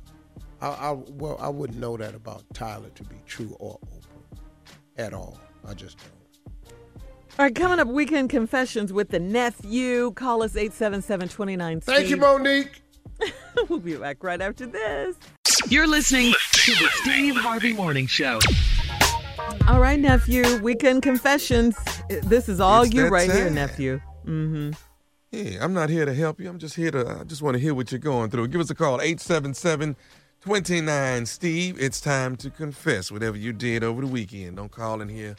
I, I well, I wouldn't know that about Tyler to be true or Oprah at all. I just don't. All right, coming up, weekend confessions with the nephew. Call us 877-29. Thank you, Mo'Nique. *laughs* we'll be back right after this. You're listening to the Steve Harvey Morning Show. All right, nephew. Weekend confessions. This is all It's you that right here, nephew. Mm-hmm. Yeah, I'm not here to help you. I'm just here to, I just want to hear what you're going through. Give us a call, 877 29 Steve. It's time to confess whatever you did over the weekend. Don't call in here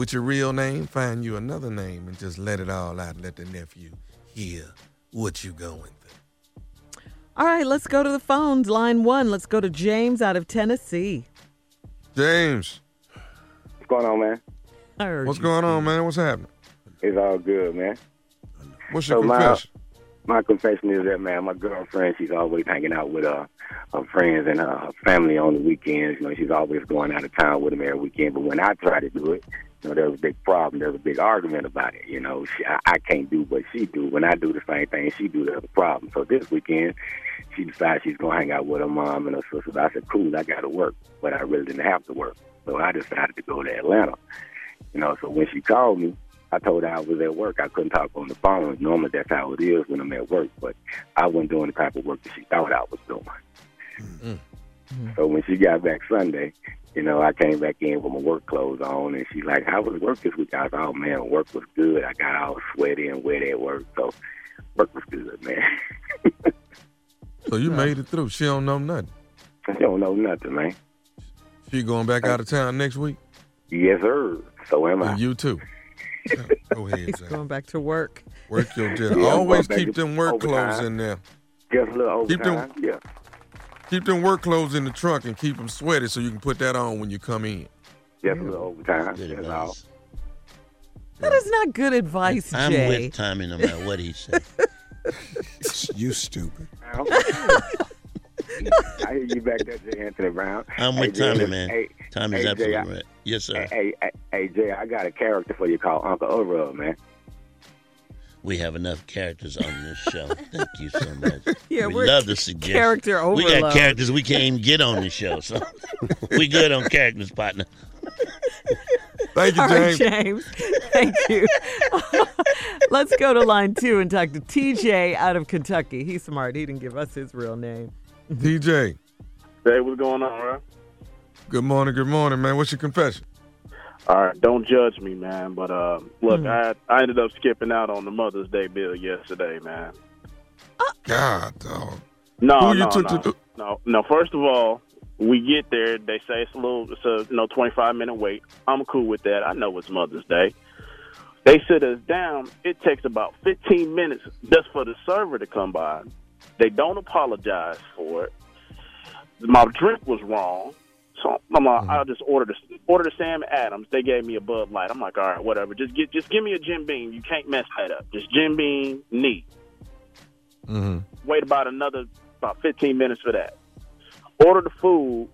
with your real name. Find you another name and just let it all out and let the nephew hear what you going through. All right, let's go to the phones. Line one. Let's go to James out of Tennessee. James, What's going on, man? What's going on, man? What's happening? It's all good, man. What's your So my- confession? My confession is that, man, my girlfriend, she's always hanging out with uh, her friends and uh, her family on the weekends. You know, she's always going out of town with them every weekend. But when I try to do it, you know, there's a big problem. There's a big argument about it. You know, she, I, I can't do what she do. When I do the same thing she do, there's a problem. So this weekend, she decided she's to hang out with her mom and her sisters. I said, cool, I got to work. But I really didn't have to work. So I decided to go to Atlanta. You know, so when she called me, I told her I was at work. I couldn't talk on the phone. Normally that's how it is when I'm at work, but I wasn't doing the type of work that she thought I was doing. Mm-hmm. Mm-hmm. So when she got back Sunday, you know, I came back in with my work clothes on, and she's like, "How was work this week?" I was, "Oh man, work was good. I got all sweaty and wet at work, so work was good, man." *laughs* So you made it through. She don't know nothing. she don't know nothing, man. She going back out of town next week? Yes, sir. So am oh, I. You too. *laughs* Go ahead, He's going back to work. Work your *laughs* jet. Yeah, Always keep them work overtime. clothes in there. Just a little Keep them- overtime. Yeah. Keep them work clothes in the trunk and keep them sweaty so you can put that on when you come in. Just a little overtime. That's all. That is not good advice, I'm Jay. with Tommy no matter what he says. *laughs* You stupid. I hear you back there, Jay Anthony Brown. I'm Hey, with Jay, Tommy, listen, man. Hey, Tommy's hey, Jay, absolutely I- right. Yes, sir. Hey, hey, hey, Jay, I got a character for you called Uncle Urub, man. We have enough characters on this show. Thank you so much. *laughs* Yeah, we we're love the suggestion. character overload. We got characters we can't even get on the show, so *laughs* we good on characters, partner. Thank you, All right, James. James. Thank you. *laughs* Let's go to line two and talk to TJ out of Kentucky. He's smart. He didn't give us his real name. DJ, Hey, what's going on, man? good morning, good morning, man. What's your confession? All right, don't judge me, man. But uh, look, Hmm. I I ended up skipping out on the Mother's Day bill yesterday, man. God, dog. No, Who you no, took no, to do- no, no. First of all, we get there. They say it's a little, it's a you know, twenty five minute wait. I'm cool with that. I know it's Mother's Day. They sit us down. It takes about fifteen minutes just for the server to come by. They don't apologize for it. My drink was wrong, so I'm like, I'll just order the order the Sam Adams. They gave me a Bud Light. I'm like, all right, whatever. Just get just give me a Jim Beam. You can't mess that up. Just Jim Beam, neat Mm-hmm. wait about another about 15 minutes for that. Order the food.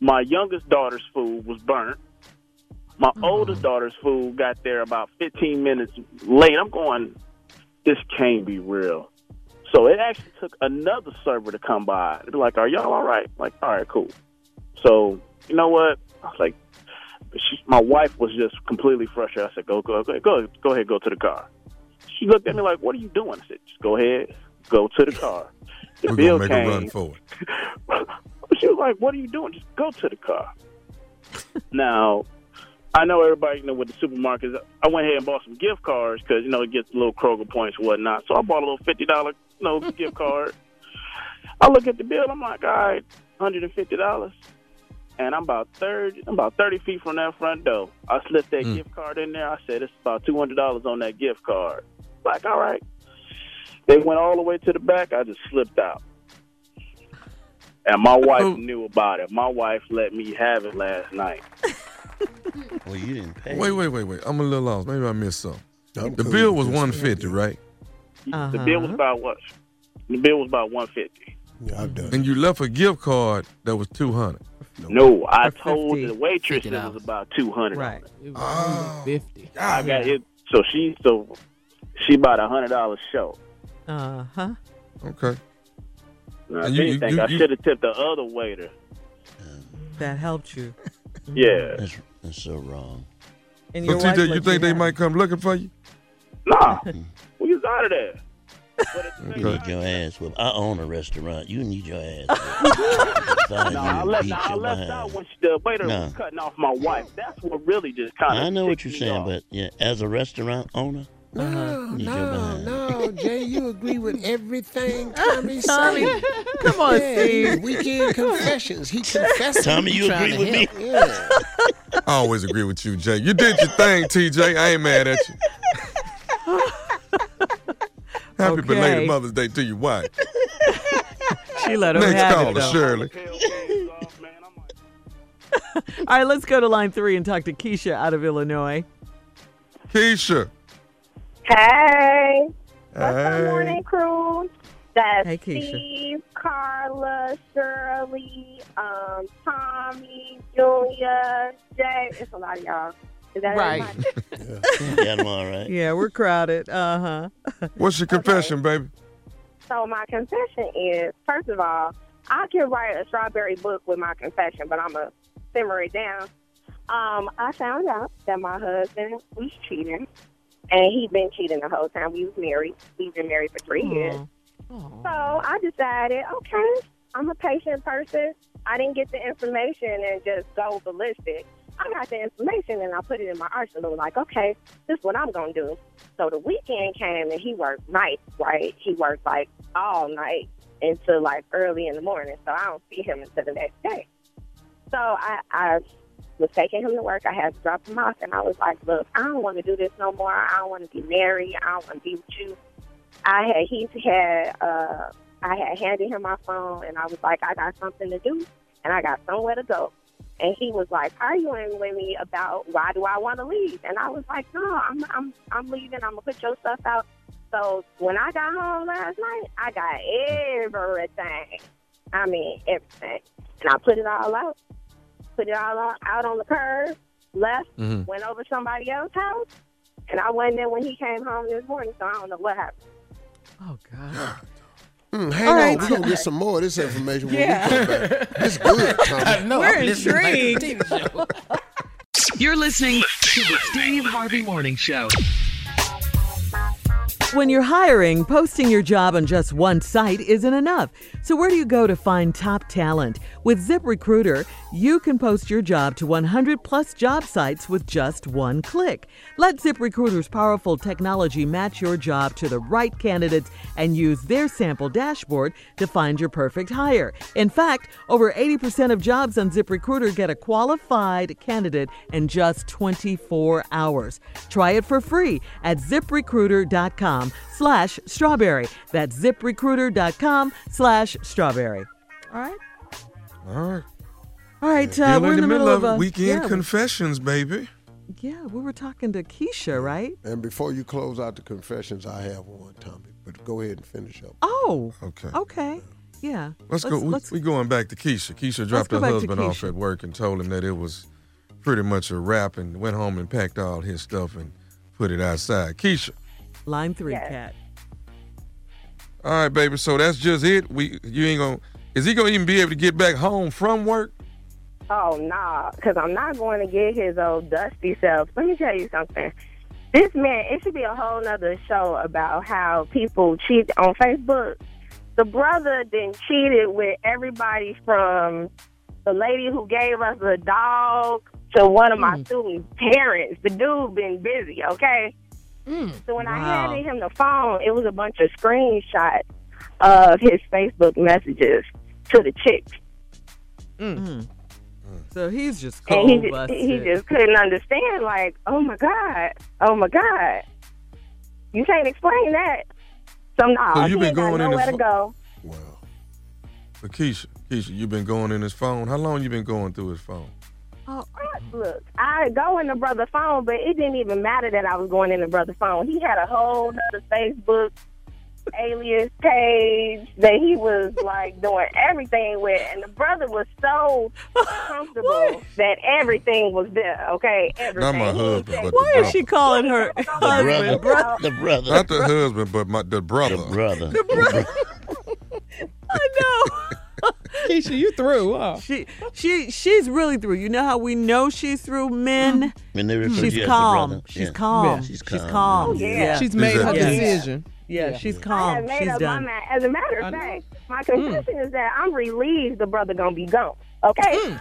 My youngest daughter's food was burnt. My oldest daughter's food got there about 15 minutes late. I'm going, this can't be real. So it actually took another server to come by. They're like, "Are y'all all right?" Like, "All right, cool." So you know what? I was like, she, my wife was just completely frustrated. I said, "Go, go, go, go, go ahead, go to the car." She looked at me like, "What are you doing?" I said, "Just go ahead, go to the car." *laughs* The We're bill make came. a run for it. *laughs* She was like, "What are you doing? Just go to the car." *laughs* now, I know everybody, you know, with the supermarkets. I went ahead and bought some gift cards because you know it gets little Kroger points and whatnot. So I bought a little fifty dollar, you know, gift card. I look at the bill. I'm like, all right, hundred and fifty dollars, and I'm about thirty, I'm about thirty feet from that front door. I slipped that mm. gift card in there. I said, it's about two hundred dollars on that gift card. Like, all right. They went all the way to the back. I just slipped out. And my wife oh. knew about it. My wife let me have it last night. *laughs* Well, you didn't pay. Wait, wait, wait, wait. I'm a little lost. Maybe I missed something. the bill was 150, right? The bill was uh-huh. about what? The bill was about one fifty. Yeah, I've done. And you left a gift card that was 200. No, I told the waitress it was about two hundred. Right. Oh, fifty. I got it. So she so she bought a hundred dollars show. Uh huh. Okay. Now, if you- you- anything, you- I should have tipped the other waiter. Mm. That helped you. Yeah. Mm. That's, that's so wrong. And So TJ, you let think they have might come looking for you? Nah, mm. we was out of there. You need your ass whipped. I own a restaurant. You need your ass whipped. *laughs* No, I left, I left out when she, the waiter No. was cutting off my wife. That's what really just kind of. I know what you're saying, but yeah, as a restaurant owner, No, you need no, no, Jay, you agree with everything *laughs* Tommy Tommy, said. come on, yeah, Steve. Weekend confessions. He confessed. Tommy, you agree with help. me? Yeah. I always agree with you, Jay. You did your thing, TJ. I ain't mad at you. *laughs* Happy Okay. belated Mother's Day to your wife. *laughs* She let her Next have caller, it, though. Shirley. *laughs* All right, let's go to line three and talk to Keisha out of Illinois. Keisha. Hey. What's Hey. up, morning crew? That's Hey, Keisha. Steve, Carla, Shirley, um, Tommy, Julia, Jay. It's a lot of y'all. Is Right. everybody? got them all right. Yeah, we're crowded. Uh huh. *laughs* What's your confession, baby? So my confession is, first of all, I can write a strawberry book with my confession, but I'm going to simmer it down. Um, I found out that my husband was cheating, and he'd been cheating the whole time we was married. We've been married for three years. So I decided, okay, I'm a patient person. I didn't get the information and just go ballistic. I got the information and I put it in my arsenal. Like, okay, this is what I'm gonna do. So the weekend came and he worked nights, right? He worked like all night until like early in the morning. So I don't see him until the next day. So I, I was taking him to work. I had to drop him off, and I was like, "Look, I don't want to do this no more. I don't want to be married. I don't want to be with you." I had he had uh, I had handed him my phone, and I was like, "I got something to do, and I got somewhere to go." And he was like, arguing with me about why do I want to leave, and I was like, "No, I'm I'm I'm leaving. I'm gonna put your stuff out." So when I got home last night, I got everything. I mean everything, and I put it all out put it all on, out on the curb, left, Mhm. went over to somebody else's house, and I wasn't there when he came home this morning, so I don't know what happened. Oh God. *gasps* *gasps* *laughs* Mm, hang All on, right. we're gonna get *laughs* some more of this information when Yeah. we come back. It's good, *laughs* Tommy. No, We're I'm listening intrigued. *laughs* You're listening to the Steve Harvey Morning Show. When you're hiring, posting your job on just one site isn't enough. So, where do you go to find top talent? With ZipRecruiter, you can post your job to 100 plus job sites with just one click. Let ZipRecruiter's powerful technology match your job to the right candidates and use their sample dashboard to find your perfect hire. In fact, over 80% of jobs on ZipRecruiter get a qualified candidate in just 24 hours. Try it for free at ziprecruiter.com slash strawberry. That's ziprecruiter.com slash strawberry. All right. All right. All right. Uh, we're in the middle of it. a weekend yeah, confessions, baby. yeah, we were talking to Keisha, right? And before you close out the confessions, I have one, Tommy. But go ahead and finish up. Oh, Okay. okay. Yeah. Let's, go. We, let's- we going back to Keisha. Keisha dropped her husband off at work and told him that it was pretty much a wrap and went home and packed all his stuff and put it outside. Keisha, Line three, Yes. Cat. All right, baby. So that's just it. We you ain't gonna. Is he gonna even be able to get back home from work? Oh, nah, because I'm not going to get his old dusty self. Let me tell you something. This man, it should be a whole nother show about how people cheat on Facebook. The brother then cheated with everybody from the lady who gave us a dog to one of my mm. students' parents. The dude been busy, okay? Mm. So when I handed him the phone, it was a bunch of screenshots of his Facebook messages to the chick. Mm. Mm. mm. So he's just And he, just, he just couldn't understand, like, oh my God, oh my God. You can't explain that. So, no, So he you been going in nowhere the to fo- go. But Keisha, Keisha, you've been going in his phone. How long you been going through his phone? Oh, look, I go in the brother phone, but it didn't even matter that I was going in the brother phone. He had a whole other Facebook alias page that he was like doing everything with, and the brother was so comfortable that everything was there. Okay, everything. Not my husband, but Why the is she calling her husband? brother. The brother. Not the husband, but my the brother. The brother. The brother. *laughs* I know. *laughs* Keisha, you through, huh? She she she's really through. You know how we know she's through men? When they refer to She's you as the calm. She's Yeah. calm. Yeah. She's She's calm. calm. Oh, yeah. She's made her Yeah. decision. Yeah, Yeah. she's I calm. have made She's up done. my mind. As a matter of fact, my confession mm. is that I'm relieved the brother gonna be gone. Okay. Mm.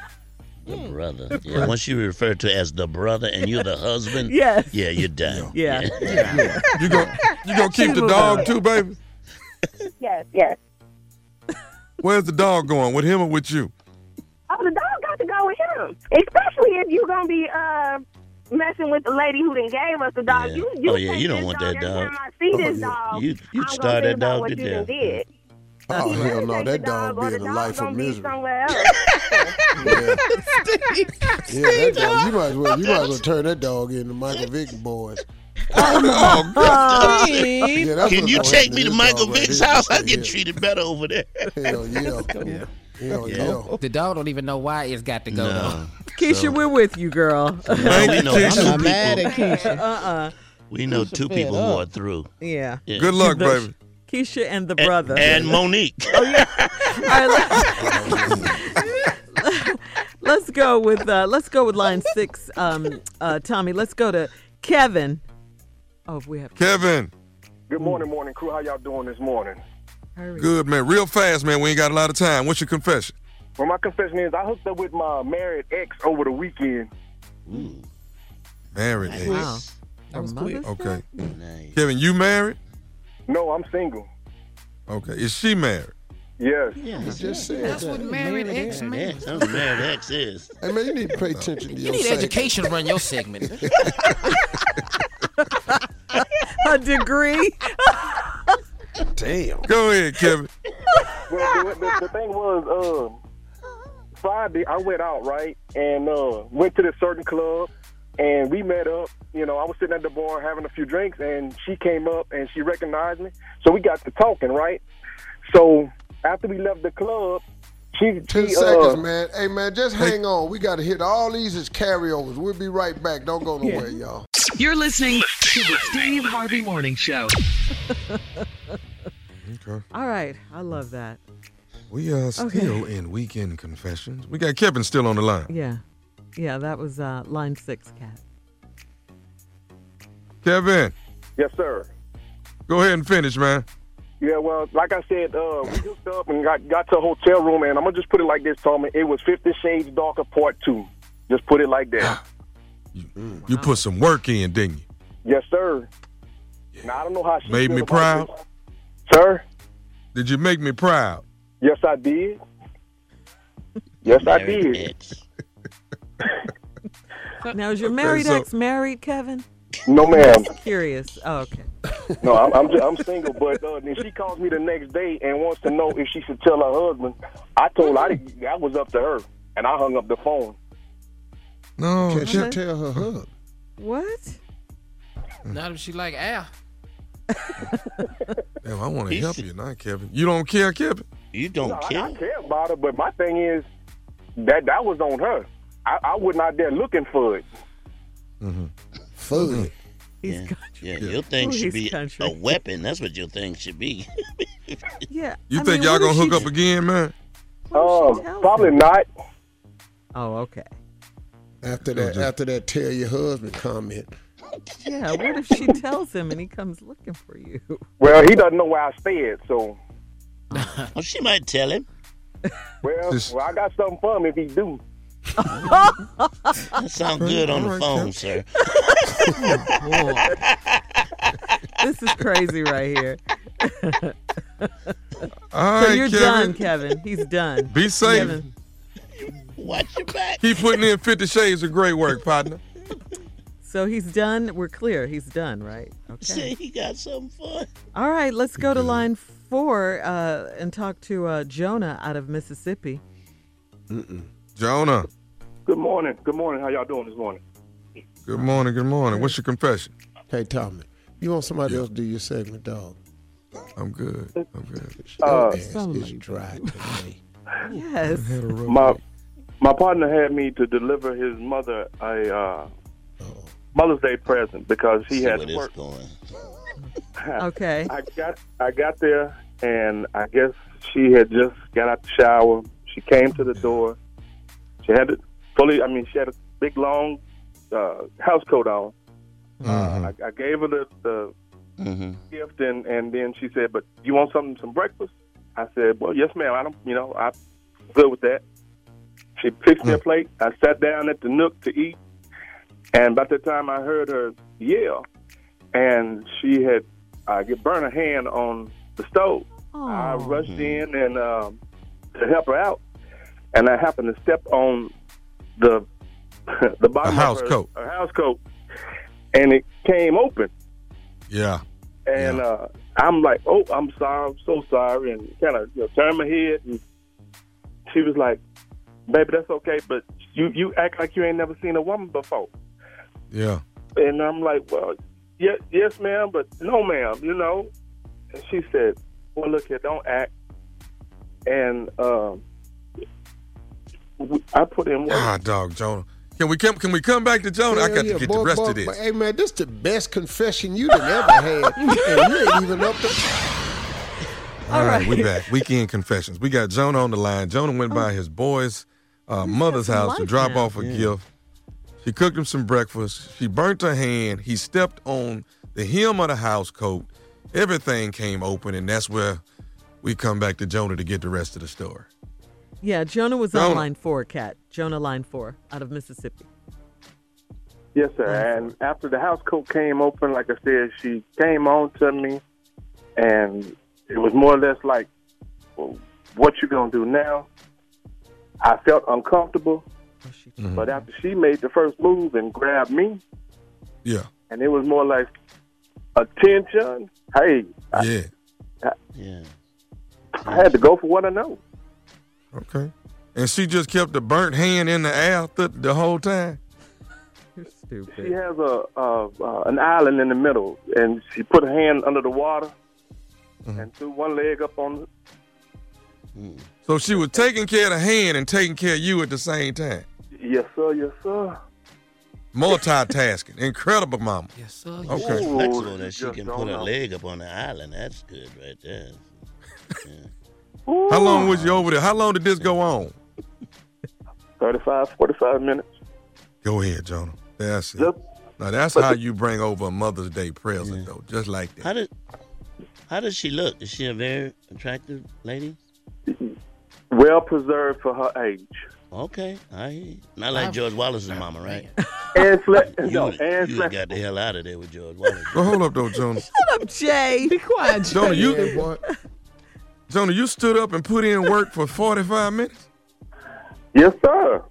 The mm. brother. Yeah. Once you refer to as the brother and you're the *laughs* husband, Yes. yeah, you're done. Yeah. *laughs* You go you gonna keep the dog too, baby? Yes, yes. Where's the dog going? With him or with you? Oh, the dog got to go with him, especially if you're gonna be uh messing with the lady who done gave us the dog. You, you Oh, yeah, you don't want dog that every dog. time I see Oh, this yeah. dog, You- you'd I'm starve that dog what to death. Did. Oh You hell no, that the dog or be the in a life gonna of misery. somewhere *laughs* else. Yeah, *laughs* that dog, you might as well you might as well turn that dog into Michael Vick boys. Oh, God. *laughs* Yeah, Can you take me to to Michael Vick's house? I Yeah. get treated better over there. *laughs* Hell *laughs* yeah. Hell yeah. The dog don't even know why it's got to go. No. Keisha, we're with you, girl. No, we know I'm two not mad at people. Keisha. Uh-uh. We know Keisha two fed people who up. are through. Yeah. Yeah. Good luck, The- baby. Keisha and the brother. And Mo'Nique. Oh yeah. All right. Let, let's go with uh, let's go with line six. Um, uh, Tommy, let's go to Kevin. Oh, if we have Kevin. Good morning, morning crew. How y'all doing this morning? Good man. Real fast, man. We ain't got a lot of time. What's your confession? Well, my confession is I hooked up with my married ex over the weekend. Married. eh? Wow. That was quick. Okay. Kevin, you married? No, I'm single. Okay. Is she married? Yes. Yeah, I just said That's that. what married ex means. That's what married ex is. Hey man, you need to pay attention to You your need segment. education to run your segment. *laughs* a degree. Damn. Go ahead, Kevin. Well, the, the, the thing was, uh, Friday I went out right and uh, went to this certain club, and we met up. You know, I was sitting at the bar having a few drinks, and she came up and she recognized me, so we got to talking. Right. So after we left the club, she Ten she, seconds, uh, man. Hey man, just hang on. We got to hit all these as carryovers. We'll be right back. Don't go nowhere, y'all. You're listening to the Steve Harvey Morning Show. *laughs* Okay. All right, I love that. We are still in weekend confessions. We got Kevin still on the line. Yeah, yeah, that was uh, line six, cat. Kevin, Yes, sir. go ahead and finish, man. Yeah, well, like I said, uh, we hooked up and got got to a hotel room, and I'm gonna just put it like this, Tommy. It was Fifty Shades Darker Part Two. Just put it like that. You put some work in, didn't you? yes, sir. Now I don't know how she Made me proud? this. sir. Did you make me proud? Yes, I did. Yes, I did. Now, is your Okay, married so- ex married, Kevin? No, ma'am. Curious. Oh, okay. No, I'm I'm, just, I'm single. But uh, then she calls me the next day and wants to know if she should tell her husband. I told her I didn't, that was up to her, and I hung up the phone. No, Can she uh-huh. tell her hug? What? Not if she like Al. *laughs* Damn, I want to He help said- you not Kevin. You don't care, Kevin? You don't No, I, care. I care about her, but my thing is that that was on her. I, I wasn't out there looking for it. Mm-hmm. Mm-hmm. Food. yeah. yeah, your thing Oh, should be country. a weapon. That's what your thing should be. *laughs* Yeah. You I think mean, y'all gonna hook she- up again, man? Um, probably not. Oh, okay. After that, after that, tell your husband comment. Yeah. What if she *laughs* tells him and he comes looking for you? Well, he doesn't know where I stayed, so. well, she might tell him. Well, well, I got something for him if he do. That sounds good on the phone, sir. *laughs* *laughs* This is crazy right here. *laughs* All so right, you're Kevin. done, Kevin. He's done. Be safe. Kevin. Watch your back. Keep putting in Fifty Shades of Great work, partner. So he's done. We're clear. He's done, right? Say Okay. he got something for. All right. Let's go to line four uh, and talk to uh, Jonah out of Mississippi. Jonah. Good morning. Good morning. How y'all doing this morning? Good morning. Good morning. What's your confession? Hey, Tommy, you want somebody else to do your segment, dog? I'm good. I'm good. Uh, Your ass is dry today. *laughs* Yes. My my partner had me to deliver his mother a uh, Mother's Day present because he See had where to this work. going. *laughs* Okay. I got I got there and I guess she had just got out the shower. She came to the door. She had it fully. I mean, she had a big long uh, house coat on. Uh, I, I gave her the, the Mm-hmm. gift and and then she said, "But you want something some breakfast?" I said, "Well, yes, ma'am. I don't. You know, I'm good with that." She fixed me a plate. I sat down at the nook to eat, and by the time I heard her yell, and she had uh, get burned her hand on the stove. I rushed in and um, to help her out, and I happened to step on the *laughs* the bottom house of her, coat. her house coat, and it came open. Yeah. And uh, I'm like, oh, I'm sorry, I'm so sorry, and kind of you know, turned my head, and she was like, baby, that's okay, but you you act like you ain't never seen a woman before. Yeah. And I'm like, well, yes, yes, ma'am, but no, ma'am, you know. And she said, well, look here, don't act. And um, I put in work. Ah, dog, Jonah. Can we come? Can we come back to Jonah? I got yeah, to get boy, the rest boy, of this. but, Hey man, this the best confession you done ever had, and you ain't even up to. All right, we back. Weekend confessions. We got Jonah on the line. Jonah went by his boy's uh, mother's house to drop now. off a gift. She cooked him some breakfast. She burnt her hand. He stepped on the hem of the house coat. Everything came open, and that's where we come back to Jonah to get the rest of the story. Yeah, Jonah was on line four, Cat. Jonah, line four, out of Mississippi. Yes, sir. And after the house coat came open, like I said, she came on to me, and it was more or less like, well, "What you gonna do now?" I felt uncomfortable, oh, but after she made the first move and grabbed me, Yeah. and it was more like attention. Hey, Yeah. I, Yeah. I had to go for what I know. Okay. And she just kept the burnt hand in the air th- the whole time. You're stupid. She has a uh, uh, an island in the middle, and she put her hand under the water and threw one leg up on. It. So she was taking care of the hand and taking care of you at the same time. Yes, sir. Yes, sir. Multitasking. Incredible mama. Yes, sir. She's Okay. so flexible that she can put her know. leg up on the island. That's good right there. *laughs* How long was you over there? How long did this go on? 35, 45 minutes. Go ahead, Jonah. That's it. Just- now that's how you bring over a Mother's Day present, though, just like that. How did how does she look? Is she a very attractive lady? Well preserved for her age. Okay, I hear you. Not like George Wallace's mama, right? And fle- You, no, would- and you would flexible. got the hell out of there with George Wallace. Well, hold up, though, Jonah. *laughs* Shut up, Jay. Be quiet, Jonah, you, Yeah, boy. Jonah, you stood up and put in work for 45 minutes? Yes, sir.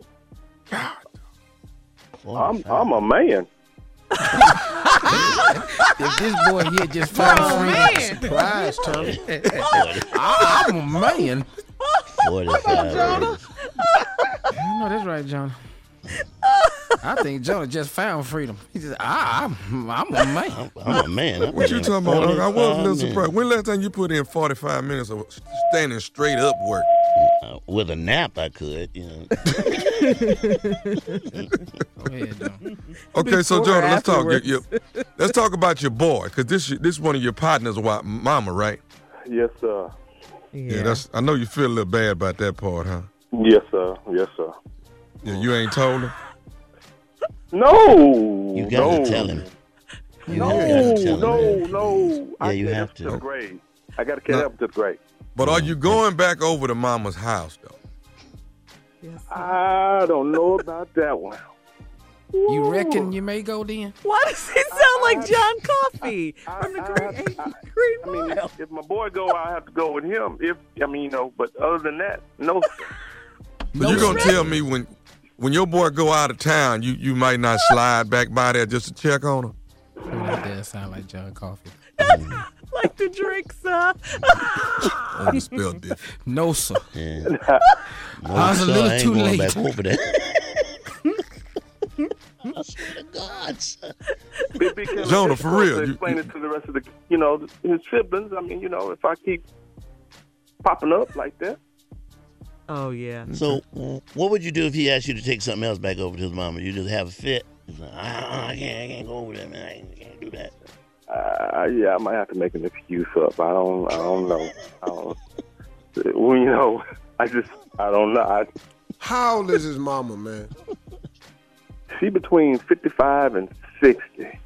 I'm I'm a man. *laughs* If this boy here just found Oh, freedom, man. Surprise, Tommy. *laughs* I, I'm a man. Forty-five. Jonah. I know that's right, Jonah. I think Jonah just found freedom. He just, I, I'm, I'm a man. I'm, I'm a man. I'm What you talking about? Unc? I was a little 45 surprised. When last time you put in 45 minutes of standing straight up work? Uh, with a nap, I could. You know. *laughs* *laughs* Okay, so Before Jonah, let's talk. Your, your, *laughs* let's talk about your boy, because this this one of your partners' wife, mama, right? Yes, sir. Yeah. that's. I know you feel a little bad about that part, huh? Yes, sir. Yes, sir. Yeah, you ain't told her. No. You gotta no. tell him. You No, gotta tell him. no, no. Yeah, I you carried have to. to the grave. I got to carry No. up to the grave. But are you going back over to mama's house though? I don't know about that one. You reckon you may go then? Why does he sound like John Coffey from the Green, Green I mean, if, if my boy go, I have to go with him. If I mean, you know, but other than that, no. So you're gonna tell me when when your boy go out of town, you you might not *laughs* slide back by there just to check on him? That does sound like John Coffey. *laughs* like the drink, sir. Oh, you spelled different. *laughs* No, sir. Yeah. I was a so little ain't too going late. Back over there. I swear to God, sir. Big, big Jonah, Fish for real, to you- explain it to the rest of the, you know, his siblings. I mean, you know, if I keep popping up like that, Oh yeah. So, what would you do if he asked you to take something else back over to his mama? You just have a fit. Like, "Ah, I can't, I can't go over there, man. I can't, can't do that. uh, yeah, I might have to make an excuse up. I don't, I don't know. I don't, well, you know, I just, I don't know. I, How old is his mama, man? she between fifty-five and sixty.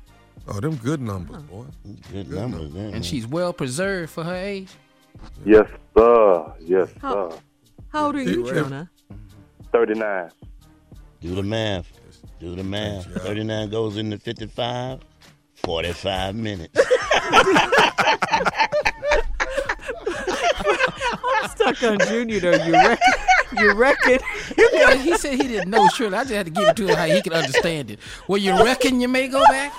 Oh, them good numbers, boy. Good numbers, man. And she's well preserved for her age. Yes, sir. Yes, How- sir. How old are you, Yeah. Jonah? Thirty-nine. Do the math. Do the math. 39 goes into 55, 45 minutes. *laughs* I'm stuck on Junior though. You reckon? You reckon? Yeah, he said he didn't know. Surely I just had to give it to him how he could understand it. Well, you reckon you may go back?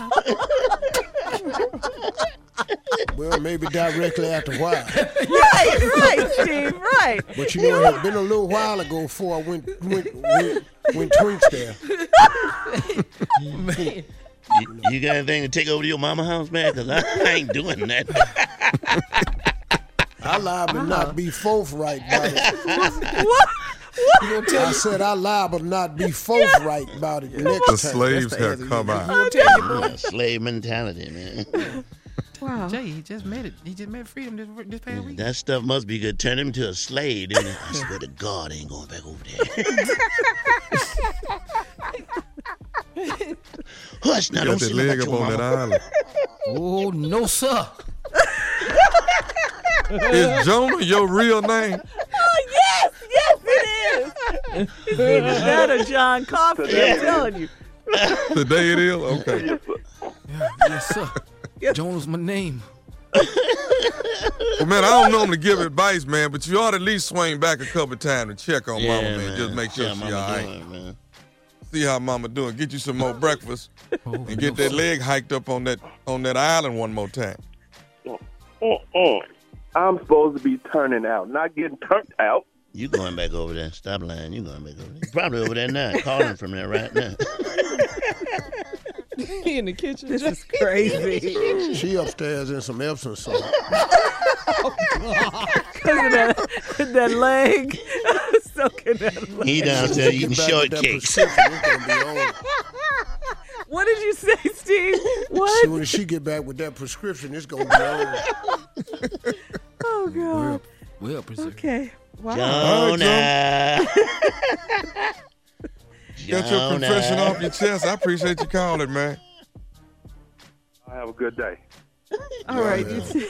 Well, maybe directly after a while. right, right, Steve, right. But you know, it had been a little while ago before I went went went, went twinks there. Man. You, you got anything to take over to your mama house, man? Because I ain't doing that. I liable to not be forthright about it. What? You gonna tell I said I liable to not be forthright about it next The time. slaves the have come out. gonna tell your? Yeah, slave mentality, man. Wow. Jay, he just made it. He just made freedom this, this past week. That stuff must be good. Turn him into a slave. Then I swear to God, I ain't going back over there. *laughs* Hush, now don't that say leg about up your on that mama. island. Oh no, sir. Is Jonah your real name? Oh yes, yes it is. It's either that or John Coffey. I'm telling you. Today it is? Okay. Yes, sir. Jonah's my name. Well, man, I don't normally give advice, man, but you ought to at least swing back a couple times and check on Yeah, mama, man. man. Just make sure how she all right. doing, man. See how mama doing. Get you some more *laughs* breakfast Oh, and get that leg hiked up on that on that island one more time. Uh-uh. I'm supposed to be turning out, not getting turned out. You going back over there. Stop lying. You going back over there. Probably over there now. Calling from there right now. *laughs* *laughs* in the kitchen. This is crazy. *laughs* She upstairs in some Epsom salt. Because of that, that leg. *laughs* Soaking that leg. He downstairs eating Get back with that shortcakes. prescription, it's gonna be over. What did you say, Steve? What? Soon as she get back with that prescription, it's gonna be over. Oh God. Well preserved. Okay. Wow. Jonah. Got your confession off your chest. I appreciate you calling, man. I have a good day. *laughs* All right. you too.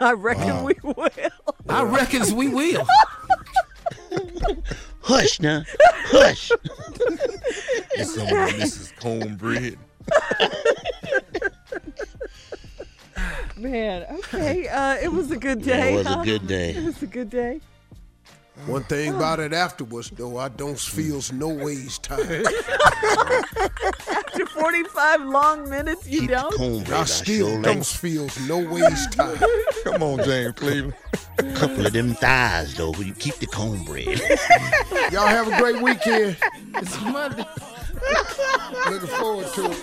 I reckon we will. I reckons we will. Hush now. Hush. It's some of this is cornbread. Man, okay. Uh, it was a good day. it was a good day. It was a good day. One thing about it afterwards, though, I don't feel no ways tired. *laughs* After 45 long minutes, you don't? Cornbread. I I still don't like feel no ways tired. *laughs* Come on, James Cleveland. a couple of them thighs, though. You keep the cornbread. *laughs* Y'all have a great weekend. It's Monday. Looking forward to it.